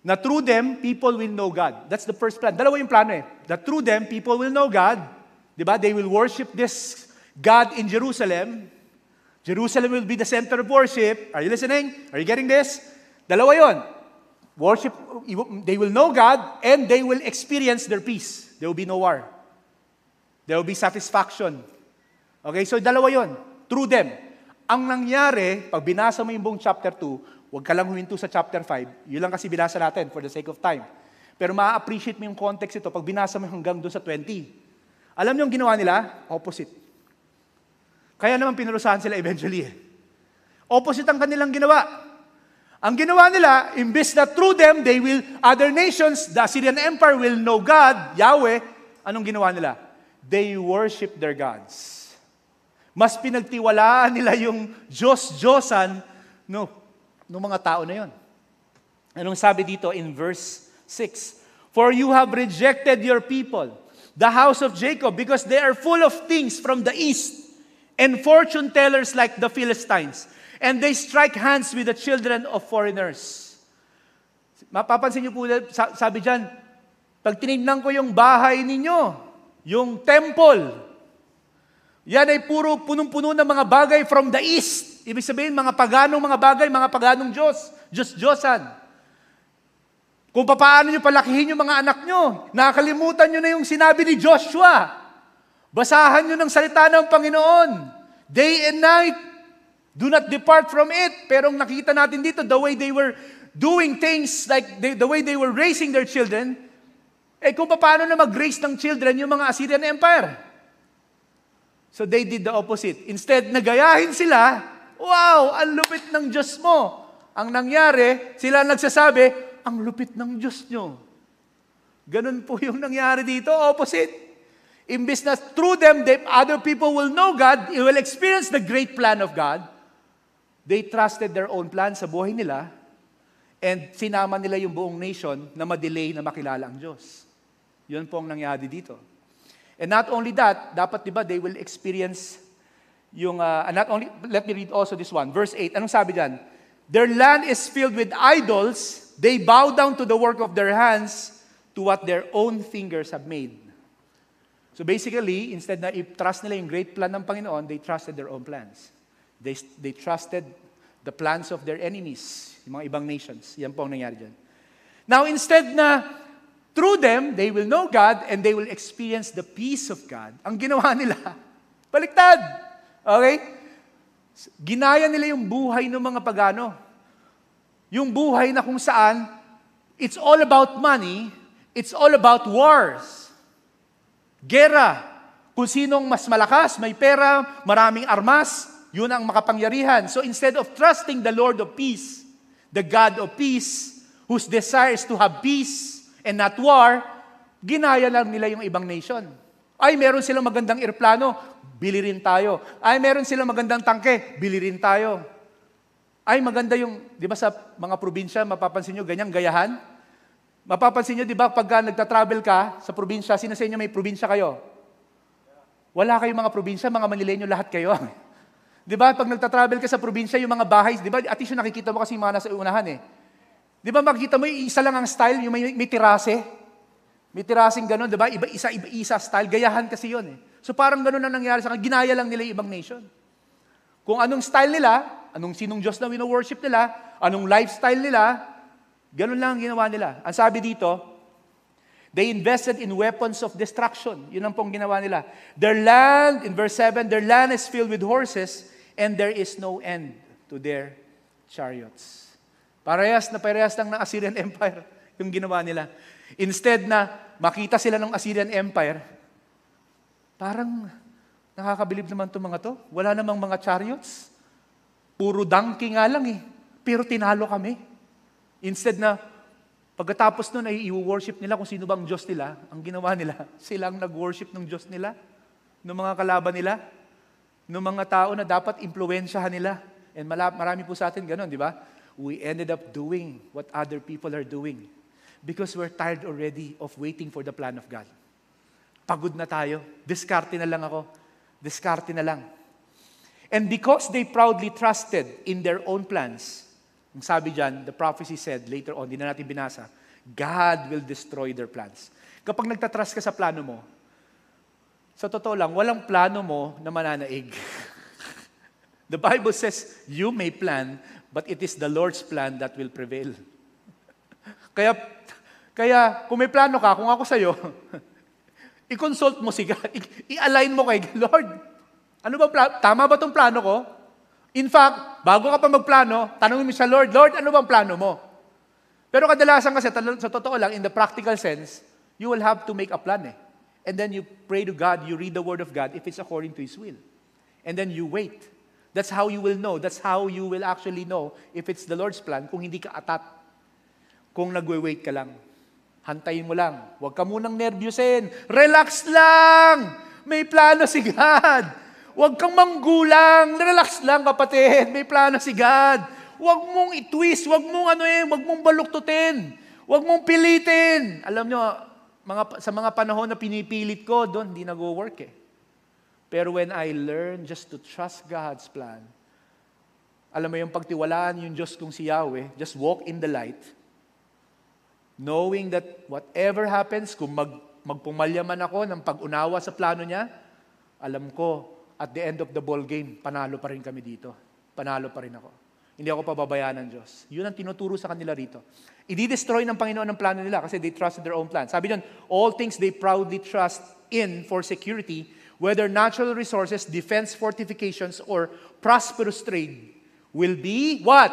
na through them, people will know God. That's the first plan. Dalawa yung plano eh. That through them, people will know God. Di ba? They will worship this God in Jerusalem. Jerusalem will be the center of worship. Are you listening? Are you getting this? Dalawa yon. Worship, they will know God and they will experience their peace. There will be no war. There will be satisfaction. Okay, so dalawa yon. Through them. Ang nangyari, pag binasa mo yung buong chapter 2, Huwag ka lang huminto sa chapter 5. Yun lang kasi binasa natin for the sake of time. Pero ma-appreciate mo yung context ito pag binasa mo hanggang doon sa 20. Alam niyo yung ginawa nila? Opposite. Kaya naman pinurusahan sila eventually eh. Opposite ang kanilang ginawa. Ang ginawa nila, imbes na through them, they will, other nations, the Assyrian Empire will know God, Yahweh, anong ginawa nila? They worship their gods. Mas pinagtiwalaan nila yung Diyos-Diyosan, no, ng mga tao na yon. Anong sabi dito in verse 6? For you have rejected your people, the house of Jacob, because they are full of things from the east, and fortune tellers like the Philistines, and they strike hands with the children of foreigners. Mapapansin niyo po, sabi dyan, pag tinignan ko yung bahay ninyo, yung temple, yan ay puro punong-puno ng mga bagay from the east. Ibig sabihin, mga paganong mga bagay, mga paganong Diyos, Diyos-Diyosan. Kung paano nyo palakihin yung mga anak nyo, nakakalimutan nyo na yung sinabi ni Joshua. Basahan nyo ng salita ng Panginoon. Day and night. Do not depart from it. Pero nakita natin dito, the way they were doing things, like they, the way they were raising their children, eh kung paano na mag-raise ng children yung mga Assyrian Empire. So they did the opposite. Instead, nagayahin sila Wow, ang lupit ng Diyos mo. Ang nangyari, sila nagsasabi, ang lupit ng Diyos nyo. Ganun po yung nangyari dito, opposite. Imbis na through them, they, other people will know God, they will experience the great plan of God. They trusted their own plan sa buhay nila, and sinama nila yung buong nation na madelay na makilala ang Diyos. Yun po ang nangyari dito. And not only that, dapat di ba, they will experience yung, uh, not only, let me read also this one. Verse 8, anong sabi dyan? Their land is filled with idols. They bow down to the work of their hands, to what their own fingers have made. So basically, instead na i-trust nila yung great plan ng Panginoon, they trusted their own plans. They, they trusted the plans of their enemies, yung mga ibang nations. Yan po ang nangyari dyan. Now, instead na through them, they will know God and they will experience the peace of God. Ang ginawa nila, baliktad. Okay? Ginaya nila yung buhay ng mga pagano. Yung buhay na kung saan, it's all about money, it's all about wars. Gera. Kung sinong mas malakas, may pera, maraming armas, yun ang makapangyarihan. So instead of trusting the Lord of peace, the God of peace, whose desire is to have peace and not war, ginaya lang nila yung ibang nation. Ay, meron silang magandang eroplano, bili rin tayo. Ay, meron silang magandang tangke, bili rin tayo. Ay, maganda yung, di ba sa mga probinsya, mapapansin nyo, ganyang gayahan? Mapapansin nyo, di ba, pagka nagta-travel ka sa probinsya, sino sa inyo may probinsya kayo? Wala kayong mga probinsya, mga Manileño, lahat kayo. di ba, pag nagta-travel ka sa probinsya, yung mga bahay, di ba, at least yung nakikita mo kasi yung mga nasa unahan eh. Di ba makikita mo, isa lang ang style, yung may, may tirase. May tirasing gano'n, di ba? Iba, isa, iba, isa style. Gayahan kasi yun eh. So parang gano'n ang nangyari sa kanila. Ginaya lang nila yung ibang nation. Kung anong style nila, anong sinong Diyos na wino-worship nila, anong lifestyle nila, gano'n lang ang ginawa nila. Ang sabi dito, they invested in weapons of destruction. Yun ang pong ginawa nila. Their land, in verse 7, their land is filled with horses and there is no end to their chariots. Parehas na parehas lang ng Assyrian Empire yung ginawa nila. Instead na makita sila ng Assyrian Empire, parang nakakabilib naman itong mga to. Wala namang mga chariots. Puro donkey nga lang eh. Pero tinalo kami. Instead na pagkatapos nun ay i-worship nila kung sino bang Diyos nila, ang ginawa nila, silang nag-worship ng Diyos nila, ng mga kalaban nila, ng mga tao na dapat impluensyahan nila. And marami po sa atin ganun, di ba? We ended up doing what other people are doing because we're tired already of waiting for the plan of God. Pagod na tayo. Diskarte na lang ako. Diskarte na lang. And because they proudly trusted in their own plans, ang sabi dyan, the prophecy said later on, di na natin binasa, God will destroy their plans. Kapag nagtatrust ka sa plano mo, sa totoo lang, walang plano mo na mananaig. the Bible says, you may plan, but it is the Lord's plan that will prevail. kaya, kaya kung may plano ka, kung ako sa'yo, i-consult mo si God, i-align mo kay Lord. Ano ba plano? Tama ba tong plano ko? In fact, bago ka pa magplano, tanongin mo sa Lord, Lord, ano bang plano mo? Pero kadalasan kasi, sa totoo lang, in the practical sense, you will have to make a plan eh. And then you pray to God, you read the Word of God if it's according to His will. And then you wait. That's how you will know. That's how you will actually know if it's the Lord's plan kung hindi ka atat. Kung nagwe-wait ka lang. Hantayin mo lang. Huwag ka munang nervyusin. Relax lang! May plano si God. Huwag kang manggulang. Relax lang, kapatid. May plano si God. Huwag mong i-twist. Huwag mong ano eh, huwag mong baluktutin. Huwag mong pilitin. Alam nyo, mga, sa mga panahon na pinipilit ko, doon, hindi nag-work eh. Pero when I learn just to trust God's plan, alam mo yung pagtiwalaan yung Diyos kong si Yahweh, just walk in the light, knowing that whatever happens, kung mag, magpumalya man ako ng pag-unawa sa plano niya, alam ko, at the end of the ball game, panalo pa rin kami dito. Panalo pa rin ako. Hindi ako pababayaan ng Diyos. Yun ang tinuturo sa kanila rito. I-destroy ng Panginoon ang plano nila kasi they trusted their own plan. Sabi doon, all things they proudly trust in for security whether natural resources, defense fortifications, or prosperous trade, will be what?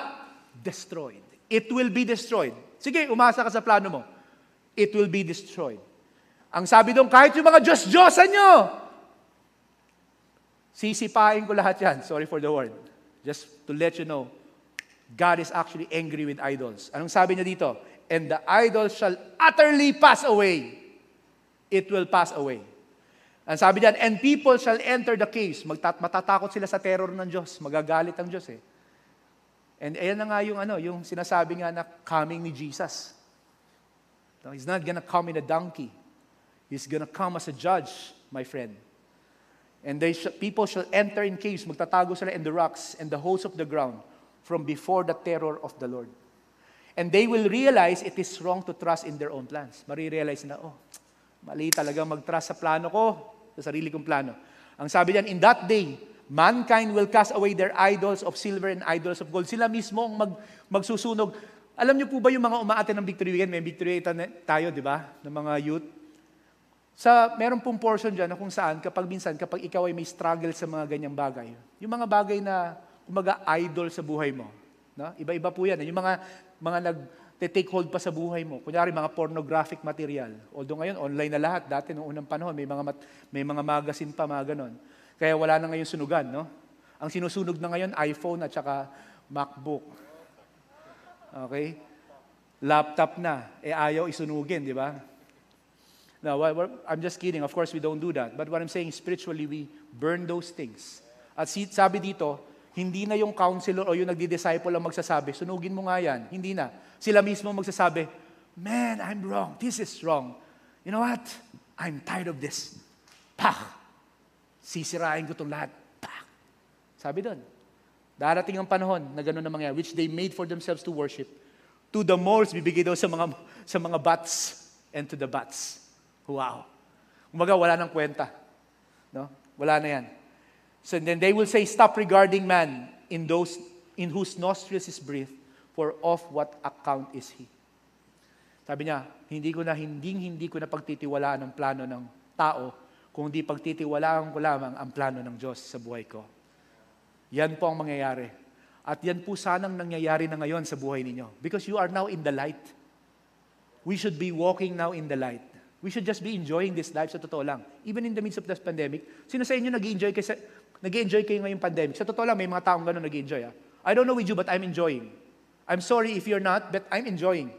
Destroyed. It will be destroyed. Sige, umasa ka sa plano mo. It will be destroyed. Ang sabi doon, kahit yung mga Diyos-Diyosan nyo, sisipain ko lahat yan. Sorry for the word. Just to let you know, God is actually angry with idols. Anong sabi niya dito? And the idols shall utterly pass away. It will pass away. Ang sabi diyan, and people shall enter the caves. Magtat- matatakot sila sa terror ng Diyos. Magagalit ang Diyos eh. And ayan na nga yung, ano, yung sinasabi nga na coming ni Jesus. No, he's not gonna come in a donkey. He's gonna come as a judge, my friend. And they sh- people shall enter in caves, magtatago sila in the rocks and the holes of the ground from before the terror of the Lord. And they will realize it is wrong to trust in their own plans. Marirealize na, oh, mali talaga mag-trust sa plano ko sa sarili kong plano. Ang sabi diyan, in that day, mankind will cast away their idols of silver and idols of gold. Sila mismo ang mag, magsusunog. Alam niyo po ba yung mga umaate ng Victory Weekend, may Victory Weekend tayo, di ba? Ng mga youth. Sa, meron pong portion dyan na kung saan, kapag minsan, kapag ikaw ay may struggle sa mga ganyang bagay, yung mga bagay na, kumaga, idol sa buhay mo. No? Iba-iba po yan. Yung mga, mga nag-take hold pa sa buhay mo. Kunyari, mga pornographic material. Although ngayon, online na lahat. Dati, noong unang panahon, may mga, mat- may mga magazine pa, mga ganon. Kaya wala na ngayon sunugan, no? Ang sinusunog na ngayon, iPhone at saka MacBook. Okay? Laptop na. Eh, ayaw isunugin, di ba? No, I'm just kidding. Of course, we don't do that. But what I'm saying, spiritually, we burn those things. At sabi dito, hindi na yung counselor o yung nagdi-disciple ang magsasabi, sunugin mo nga yan. Hindi na. Sila mismo magsasabi, man, I'm wrong. This is wrong. You know what? I'm tired of this. Pak! Sisirain ko itong lahat. Pak! Sabi doon. Darating ang panahon na gano'n na mangyayari, which they made for themselves to worship. To the moles, bibigay daw sa mga, sa mga bats and to the bats. Wow. Umaga, wala nang kwenta. No? Wala na yan. So then they will say, stop regarding man in those in whose nostrils is breath, for of what account is he. Sabi niya, hindi ko na, hindi, hindi ko na pagtitiwalaan ang plano ng tao, kung di pagtitiwalaan ko lamang ang plano ng Diyos sa buhay ko. Yan po ang mangyayari. At yan po sanang nangyayari na ngayon sa buhay ninyo. Because you are now in the light. We should be walking now in the light. We should just be enjoying this life sa totoo lang. Even in the midst of this pandemic, sino sa inyo nag-enjoy kayo, nag-enjoy kayo ngayong pandemic? Sa totoo lang, may mga taong gano'n nag-enjoy. Ah. I don't know with you, but I'm enjoying. I'm sorry if you're not, but I'm enjoying.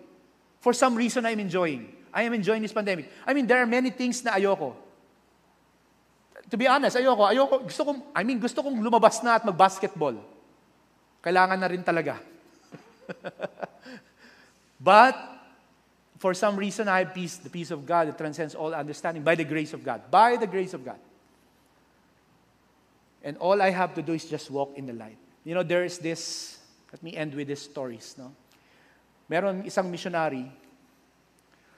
For some reason, I'm enjoying. I am enjoying this pandemic. I mean, there are many things na ayoko. To be honest, ayoko. Ayoko, gusto kong, I mean, gusto kong lumabas na at mag-basketball. Kailangan na rin talaga. but, For some reason, I have peace, the peace of God that transcends all understanding by the grace of God. By the grace of God. And all I have to do is just walk in the light. You know, there is this, let me end with these stories. No? Meron isang missionary.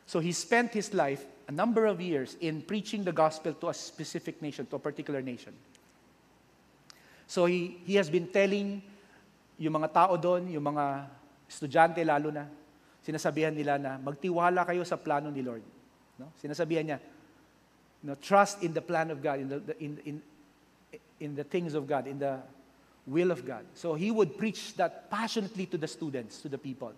So he spent his life, a number of years, in preaching the gospel to a specific nation, to a particular nation. So he, he has been telling yung mga tao doon, yung mga estudyante lalo na, sinasabihan nila na magtiwala kayo sa plano ni Lord. No? Sinasabihan niya, no, trust in the plan of God, in the, in, in, in the things of God, in the will of God. So he would preach that passionately to the students, to the people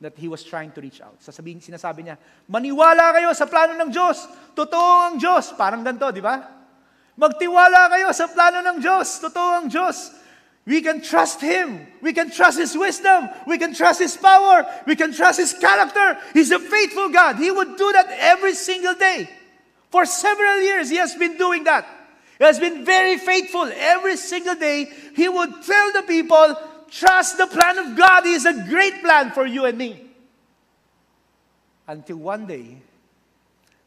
that he was trying to reach out. Sasabihin, sinasabi niya, maniwala kayo sa plano ng Diyos. Totoo ang Diyos. Parang ganito, di ba? Magtiwala kayo sa plano ng Diyos. Totoo ang Diyos. We can trust Him. We can trust His wisdom. We can trust His power. We can trust His character. He's a faithful God. He would do that every single day. For several years, He has been doing that. He has been very faithful. Every single day, He would tell the people, trust the plan of God. He is a great plan for you and me. Until one day,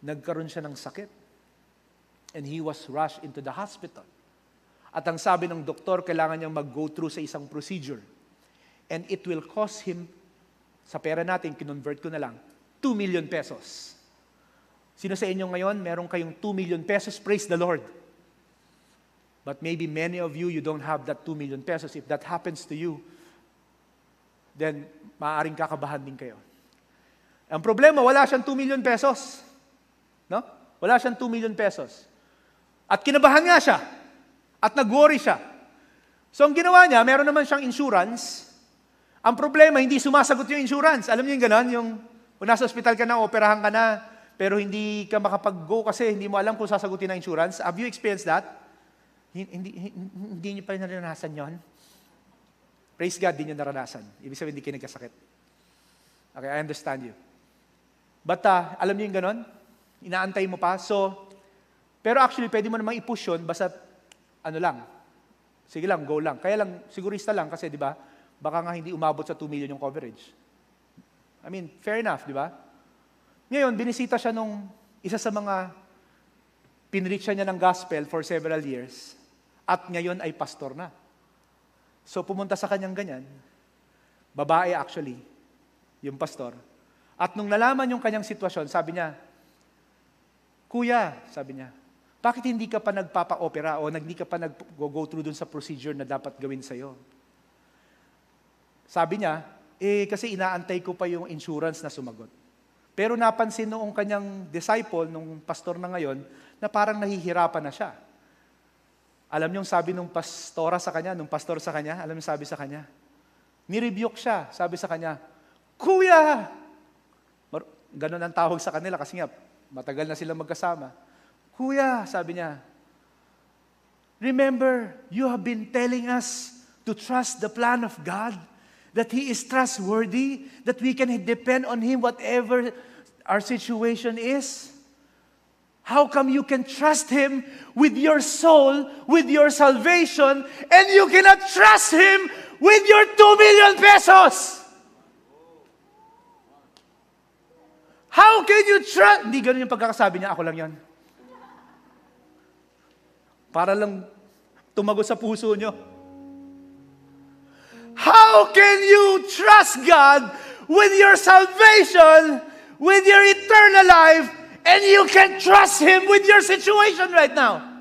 nagkaroon siya ng sakit. And he was rushed into the hospital. At ang sabi ng doktor, kailangan niyang mag-go through sa isang procedure. And it will cost him, sa pera natin, kinonvert ko na lang, 2 million pesos. Sino sa inyo ngayon, meron kayong 2 million pesos? Praise the Lord. But maybe many of you, you don't have that 2 million pesos. If that happens to you, then maaaring kakabahan din kayo. Ang problema, wala siyang 2 million pesos. No? Wala siyang 2 million pesos. At kinabahan nga siya. At nag-worry siya. So ang ginawa niya, meron naman siyang insurance. Ang problema, hindi sumasagot yung insurance. Alam niyo yung gano'n? Yung kung nasa ospital ka na, operahan ka na, pero hindi ka makapag-go kasi hindi mo alam kung sasagutin ng insurance. Have you experienced that? Hindi, hindi, niyo pa naranasan yon. Praise God, hindi niyo naranasan. Ibig sabihin, hindi kayo nagkasakit. Okay, I understand you. But uh, alam niyo yung ganon? Inaantay mo pa. So, pero actually, pwede mo namang i-push yun, basta ano lang, sige lang, go lang. Kaya lang, sigurista lang kasi, di ba, baka nga hindi umabot sa 2 million yung coverage. I mean, fair enough, di ba? Ngayon, binisita siya nung isa sa mga pinreach niya ng gospel for several years at ngayon ay pastor na. So pumunta sa kanyang ganyan, babae actually, yung pastor. At nung nalaman yung kanyang sitwasyon, sabi niya, Kuya, sabi niya, bakit hindi ka pa nagpapa-opera o hindi ka pa nag-go through dun sa procedure na dapat gawin sa'yo? Sabi niya, Eh, kasi inaantay ko pa yung insurance na sumagot. Pero napansin noong kanyang disciple, nung pastor na ngayon, na parang nahihirapan na siya. Alam niyo sabi nung pastora sa kanya, nung pastor sa kanya, alam niyo sabi sa kanya? Nirebuke siya, sabi sa kanya, Kuya! Ganon ang tawag sa kanila kasi nga, matagal na sila magkasama. Kuya, sabi niya, remember, you have been telling us to trust the plan of God, that He is trustworthy, that we can depend on Him whatever our situation is. How come you can trust Him with your soul, with your salvation, and you cannot trust Him with your 2 million pesos? How can you trust? Hindi ganun yung pagkakasabi niya, ako lang yan. Para lang tumago sa puso niyo. How can you trust God with your salvation, with your eternal life, and you can trust Him with your situation right now?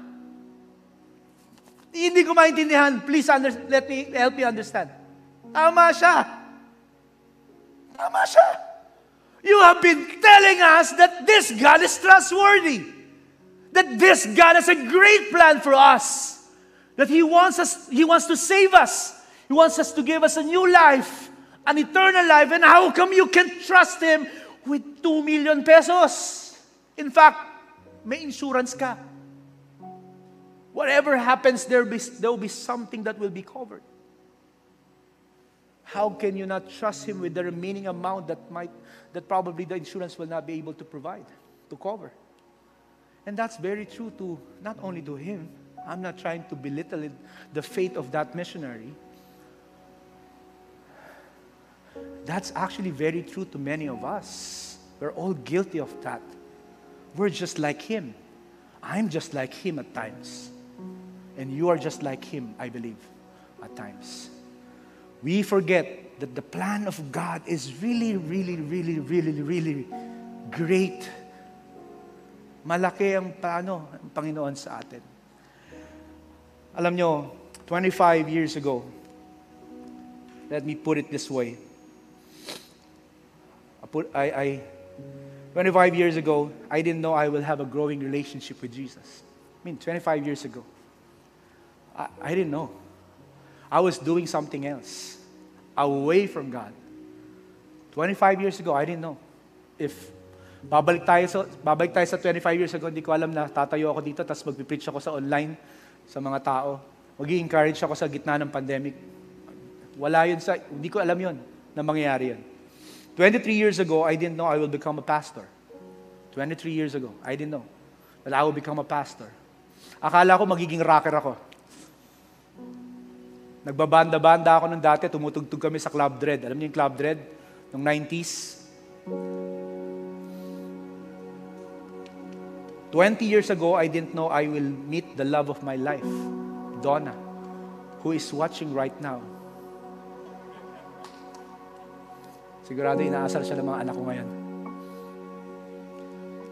Hindi ko maintindihan. Please under, let me help you understand. Tama siya. Tama siya. You have been telling us that this God is trustworthy. That this God has a great plan for us. That He wants us, He wants to save us. He wants us to give us a new life, an eternal life. And how come you can trust Him with 2 million pesos? In fact, may insurance ka. Whatever happens, there will be, something that will be covered. How can you not trust Him with the remaining amount that might, that probably the insurance will not be able to provide, to cover? And that's very true to not only to him. I'm not trying to belittle it, the faith of that missionary. That's actually very true to many of us. We're all guilty of that. We're just like him. I'm just like him at times. And you are just like him, I believe, at times. We forget that the plan of God is really, really, really, really, really great. Malaki ang plano ng Panginoon sa atin. Alam nyo, 25 years ago, let me put it this way. I, put, I, I, 25 years ago, I didn't know I will have a growing relationship with Jesus. I mean, 25 years ago. I, I didn't know. I was doing something else, away from God. 25 years ago, I didn't know. If babalik tayo sa, babalik tayo sa 25 years ago, hindi ko alam na tatayo ako dito, tapos magpipreach ako sa online sa mga tao. mag encourage ako sa gitna ng pandemic. Wala yun sa, hindi ko alam yun na mangyayari yun. 23 years ago, I didn't know I will become a pastor. 23 years ago, I didn't know that I will become a pastor. Akala ko magiging rocker ako. Nagbabanda-banda ako nung dati, tumutugtog kami sa Club Dread. Alam niyo yung Club Dread? Nung 90s. 20 years ago, I didn't know I will meet the love of my life, Donna, who is watching right now. Sigurado inaasar siya ng mga anak ko ngayon.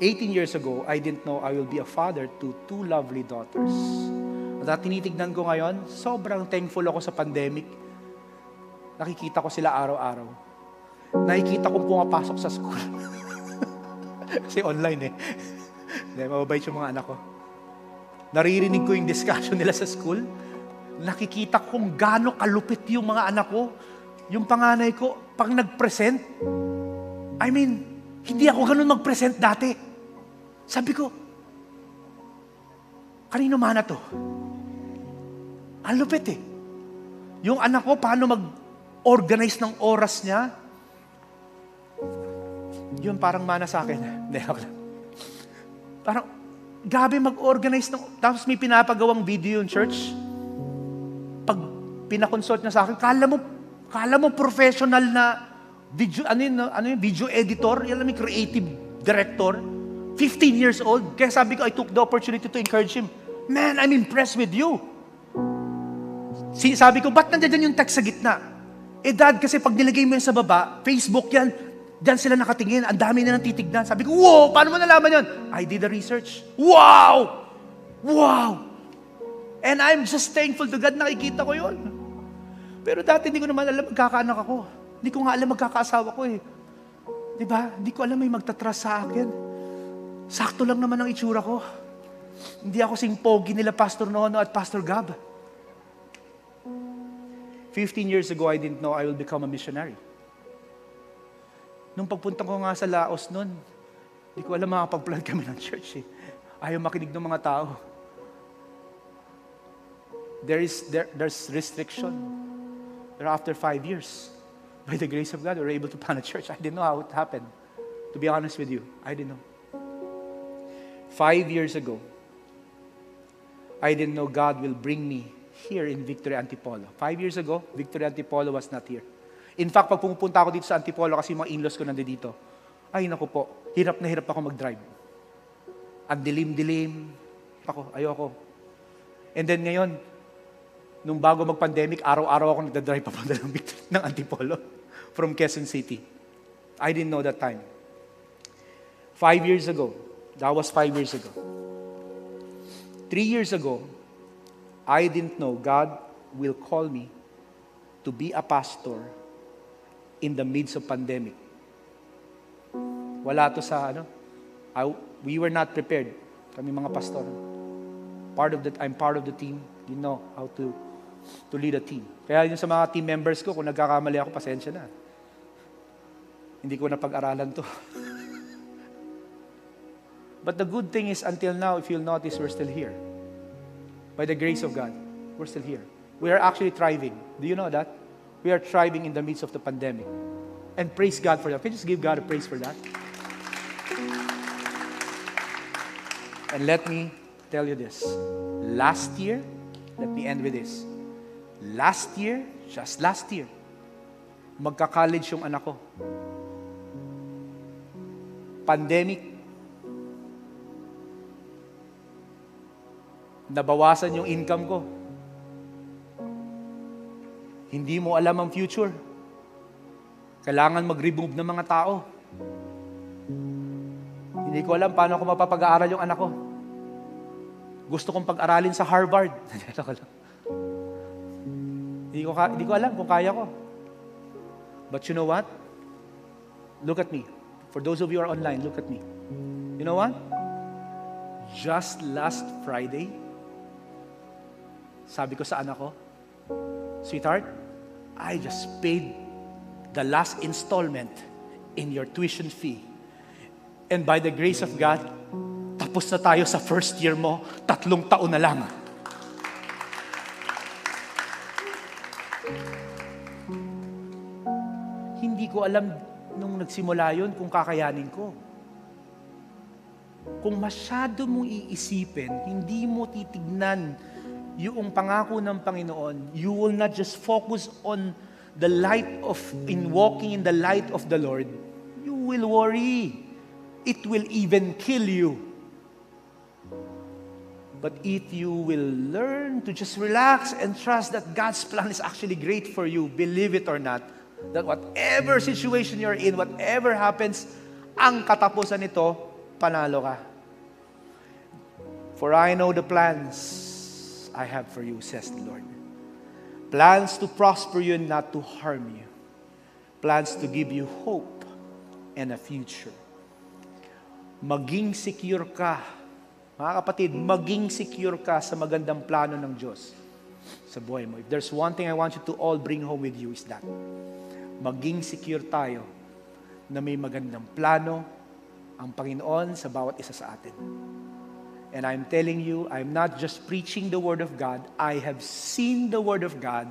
18 years ago, I didn't know I will be a father to two lovely daughters. At tinitignan ko ngayon, sobrang thankful ako sa pandemic. Nakikita ko sila araw-araw. Nakikita ko pumapasok sa school. Kasi online eh. Hindi, mababait yung mga anak ko. Naririnig ko yung discussion nila sa school. Nakikita ko kung gaano kalupit yung mga anak ko. Yung panganay ko, pag nag-present, I mean, hindi ako ganun mag-present dati. Sabi ko, kanino mana to? Ang lupit eh. Yung anak ko, paano mag-organize ng oras niya? Yun parang mana sa akin. Hindi, ako lang. Parang, gabi mag-organize ng, tapos may pinapagawang video yung church. Pag pinakonsult niya sa akin, kala mo, kala mo professional na video, ano yun, ano yun, video editor, yan yung creative director, 15 years old. Kaya sabi ko, I took the opportunity to encourage him. Man, I'm impressed with you. Sabi ko, ba't nandiyan yung text sa gitna? Eh dad, kasi pag nilagay mo yan sa baba, Facebook yan, Diyan sila nakatingin, ang dami na nang titignan. Sabi ko, wow, paano mo nalaman yon? I did the research. Wow! Wow! And I'm just thankful to God, nakikita ko yon. Pero dati hindi ko naman alam, magkakaanak ako. Hindi ko nga alam magkakaasawa ko eh. Di ba? Hindi ko alam may magtatras sa akin. Sakto lang naman ang itsura ko. Hindi ako sing pogi nila Pastor Nono at Pastor Gab. 15 years ago, I didn't know I will become a missionary. Nung pagpunta ko nga sa Laos noon, hindi ko alam makapag-plant kami ng church eh. Ayaw makinig ng mga tao. There is, there, there's restriction. Pero after five years, by the grace of God, we were able to plant a church. I didn't know how it happened. To be honest with you, I didn't know. Five years ago, I didn't know God will bring me here in Victory Antipolo. Five years ago, Victory Antipolo was not here. In fact, pag pumupunta ako dito sa Antipolo kasi mga in-laws ko nandito, ay naku po, hirap na hirap ako mag-drive. Ang dilim-dilim. Ako, ayoko. And then ngayon, nung bago mag-pandemic, araw-araw ako nagdadrive papunta ng, ng Antipolo from Quezon City. I didn't know that time. Five years ago, that was five years ago. Three years ago, I didn't know God will call me to be a pastor in the midst of pandemic. Wala to sa ano. I, we were not prepared. Kami mga pastor. Part of that, I'm part of the team. You know how to to lead a team. Kaya yun sa mga team members ko, kung nagkakamali ako, pasensya na. Hindi ko na pag-aralan to. But the good thing is, until now, if you'll notice, we're still here. By the grace of God, we're still here. We are actually thriving. Do you know that? We are thriving in the midst of the pandemic. And praise God for that. Can you just give God a praise for that? And let me tell you this. Last year, let me end with this. Last year, just last year, magka-college yung anak ko. Pandemic. Nabawasan yung income ko. Hindi mo alam ang future. Kailangan mag-remove ng mga tao. Hindi ko alam paano ako mapapag-aaral yung anak ko. Gusto kong pag-aralin sa Harvard. hindi, ko, hindi ko alam kung kaya ko. But you know what? Look at me. For those of you who are online, look at me. You know what? Just last Friday, sabi ko sa anak ko, Sweetheart, I just paid the last installment in your tuition fee. And by the grace of God, tapos na tayo sa first year mo, tatlong taon na lang. Ko alam nung nagsimula yon kung kakayanin ko. Kung masyado mong iisipin, hindi mo titignan yung pangako ng Panginoon, you will not just focus on the light of, in walking in the light of the Lord, you will worry. It will even kill you. But if you will learn to just relax and trust that God's plan is actually great for you, believe it or not, that whatever situation you're in, whatever happens, ang katapusan nito, panalo ka. For I know the plans I have for you, says the Lord. Plans to prosper you and not to harm you. Plans to give you hope and a future. Maging secure ka. Mga kapatid, maging secure ka sa magandang plano ng Diyos sa buhay mo. If there's one thing I want you to all bring home with you is that. Maging secure tayo na may magandang plano ang Panginoon sa bawat isa sa atin. And I'm telling you, I'm not just preaching the Word of God, I have seen the Word of God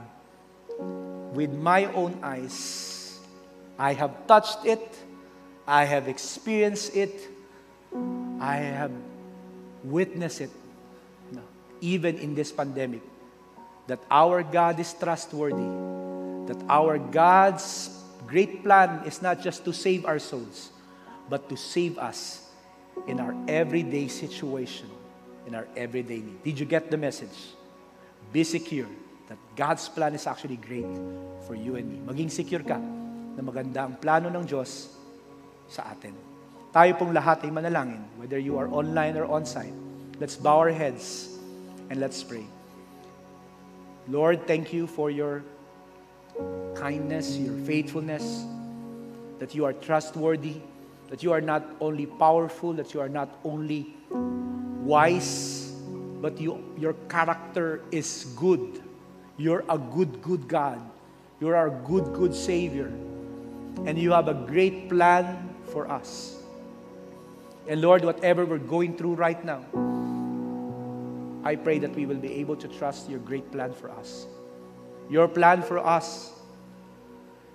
with my own eyes. I have touched it, I have experienced it, I have witnessed it, even in this pandemic, that our God is trustworthy, that our God's great plan is not just to save our souls, but to save us in our everyday situation, in our everyday need. Did you get the message? Be secure that God's plan is actually great for you and me. Maging secure ka na maganda ang plano ng Diyos sa atin. Tayo pong lahat ay manalangin, whether you are online or on-site. Let's bow our heads and let's pray. Lord, thank you for your kindness, your faithfulness, that you are trustworthy, that you are not only powerful, that you are not only wise, but you, your character is good. You're a good, good God. You're our good, good Savior. And you have a great plan for us. And Lord, whatever we're going through right now, I pray that we will be able to trust your great plan for us. Your plan for us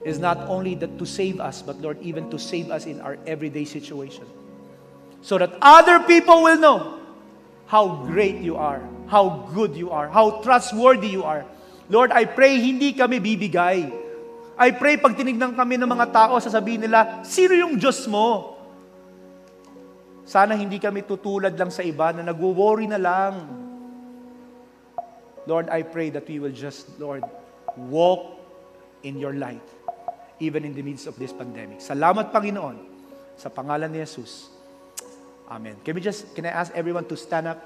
is not only that to save us, but Lord, even to save us in our everyday situation. So that other people will know how great you are, how good you are, how trustworthy you are. Lord, I pray hindi kami bibigay. I pray pag tinignan kami ng mga tao, sasabihin nila, sino yung Diyos mo? Sana hindi kami tutulad lang sa iba na nagwo-worry na lang. Lord, I pray that we will just, Lord, walk in your light even in the midst of this pandemic. Salamat, Panginoon, sa pangalan ni Jesus. Amen. Can we just, can I ask everyone to stand up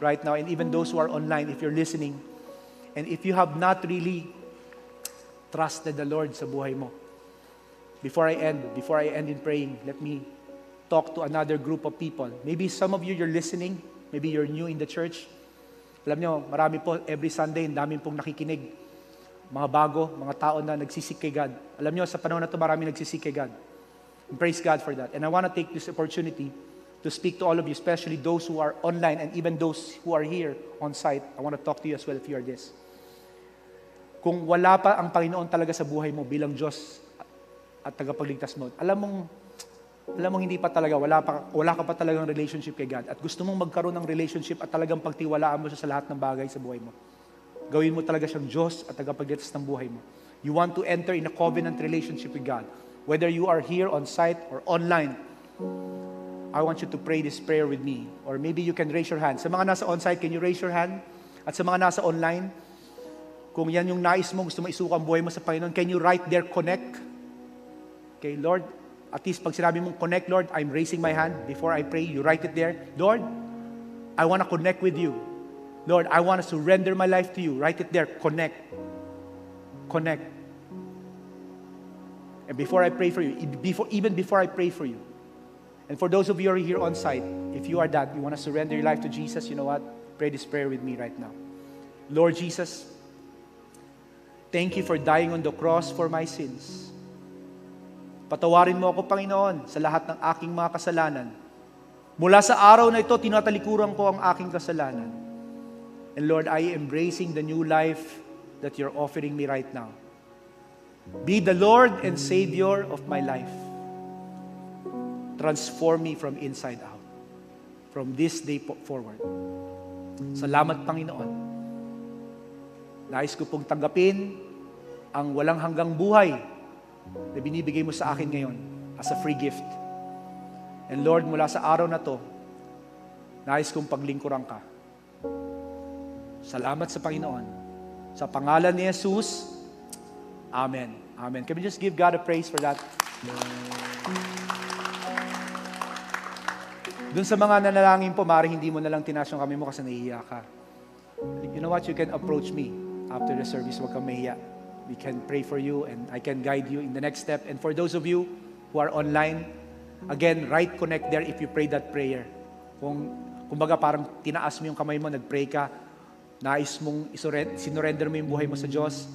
right now, and even those who are online, if you're listening, and if you have not really trusted the Lord sa buhay mo, before I end, before I end in praying, let me talk to another group of people. Maybe some of you, you're listening, maybe you're new in the church. Alam nyo, marami po, every Sunday, ang dami pong nakikinig mga bago, mga tao na nagsisik kay God. Alam niyo, sa panahon na ito, marami nagsisik kay God. And praise God for that. And I want to take this opportunity to speak to all of you, especially those who are online and even those who are here on site. I want to talk to you as well if you are this. Kung wala pa ang Panginoon talaga sa buhay mo bilang Diyos at tagapagligtas mo, alam mong alam mong hindi pa talaga, wala, pa, wala ka pa talagang relationship kay God at gusto mong magkaroon ng relationship at talagang pagtiwalaan mo siya sa lahat ng bagay sa buhay mo Gawin mo talaga siyang Diyos at tagapagligtas ng buhay mo. You want to enter in a covenant relationship with God. Whether you are here on site or online, I want you to pray this prayer with me. Or maybe you can raise your hand. Sa mga nasa on-site, can you raise your hand? At sa mga nasa online, kung yan yung nais mo, gusto mo isuka ang buhay mo sa Panginoon, can you write there, connect? Okay, Lord, at least pag sinabi mong connect, Lord, I'm raising my hand before I pray. You write it there. Lord, I want to connect with you. Lord, I want to surrender my life to you. Write it there. Connect. Connect. And before I pray for you, before, even before I pray for you, and for those of you who are here on site, if you are that, you want to surrender your life to Jesus, you know what? Pray this prayer with me right now. Lord Jesus, thank you for dying on the cross for my sins. Patawarin mo ako, Panginoon, sa lahat ng aking mga kasalanan. Mula sa araw na ito, tinatalikuran ko ang aking kasalanan. And Lord, I am embracing the new life that you're offering me right now. Be the Lord and Savior of my life. Transform me from inside out. From this day forward. Salamat, Panginoon. Nais ko pong tanggapin ang walang hanggang buhay na binibigay mo sa akin ngayon as a free gift. And Lord, mula sa araw na to, nais kong paglingkuran ka Salamat sa Panginoon. Sa pangalan ni Jesus, Amen. Amen. Can we just give God a praise for that? Doon sa mga nanalangin po, maaaring hindi mo na lang tinaas yung kami mo kasi nahihiya ka. You know what? You can approach me after the service. Huwag kang mahiya. We can pray for you and I can guide you in the next step. And for those of you who are online, again, right connect there if you pray that prayer. Kung, kumbaga parang tinaas mo yung kamay mo, nag-pray ka, nais mong sinurrender mo yung buhay mo sa Diyos,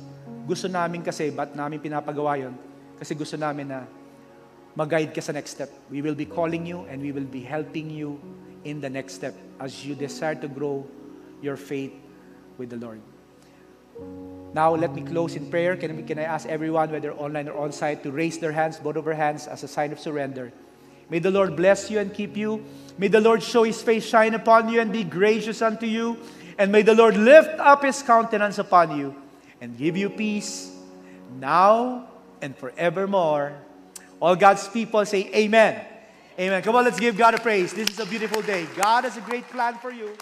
gusto namin kasi, ba't namin pinapagawa yon? Kasi gusto namin na mag-guide ka sa next step. We will be calling you and we will be helping you in the next step as you desire to grow your faith with the Lord. Now, let me close in prayer. Can, can I ask everyone, whether online or on-site, to raise their hands, both of our hands, as a sign of surrender. May the Lord bless you and keep you. May the Lord show His face shine upon you and be gracious unto you. And may the Lord lift up his countenance upon you and give you peace now and forevermore. All God's people say, Amen. Amen. Come on, let's give God a praise. This is a beautiful day. God has a great plan for you.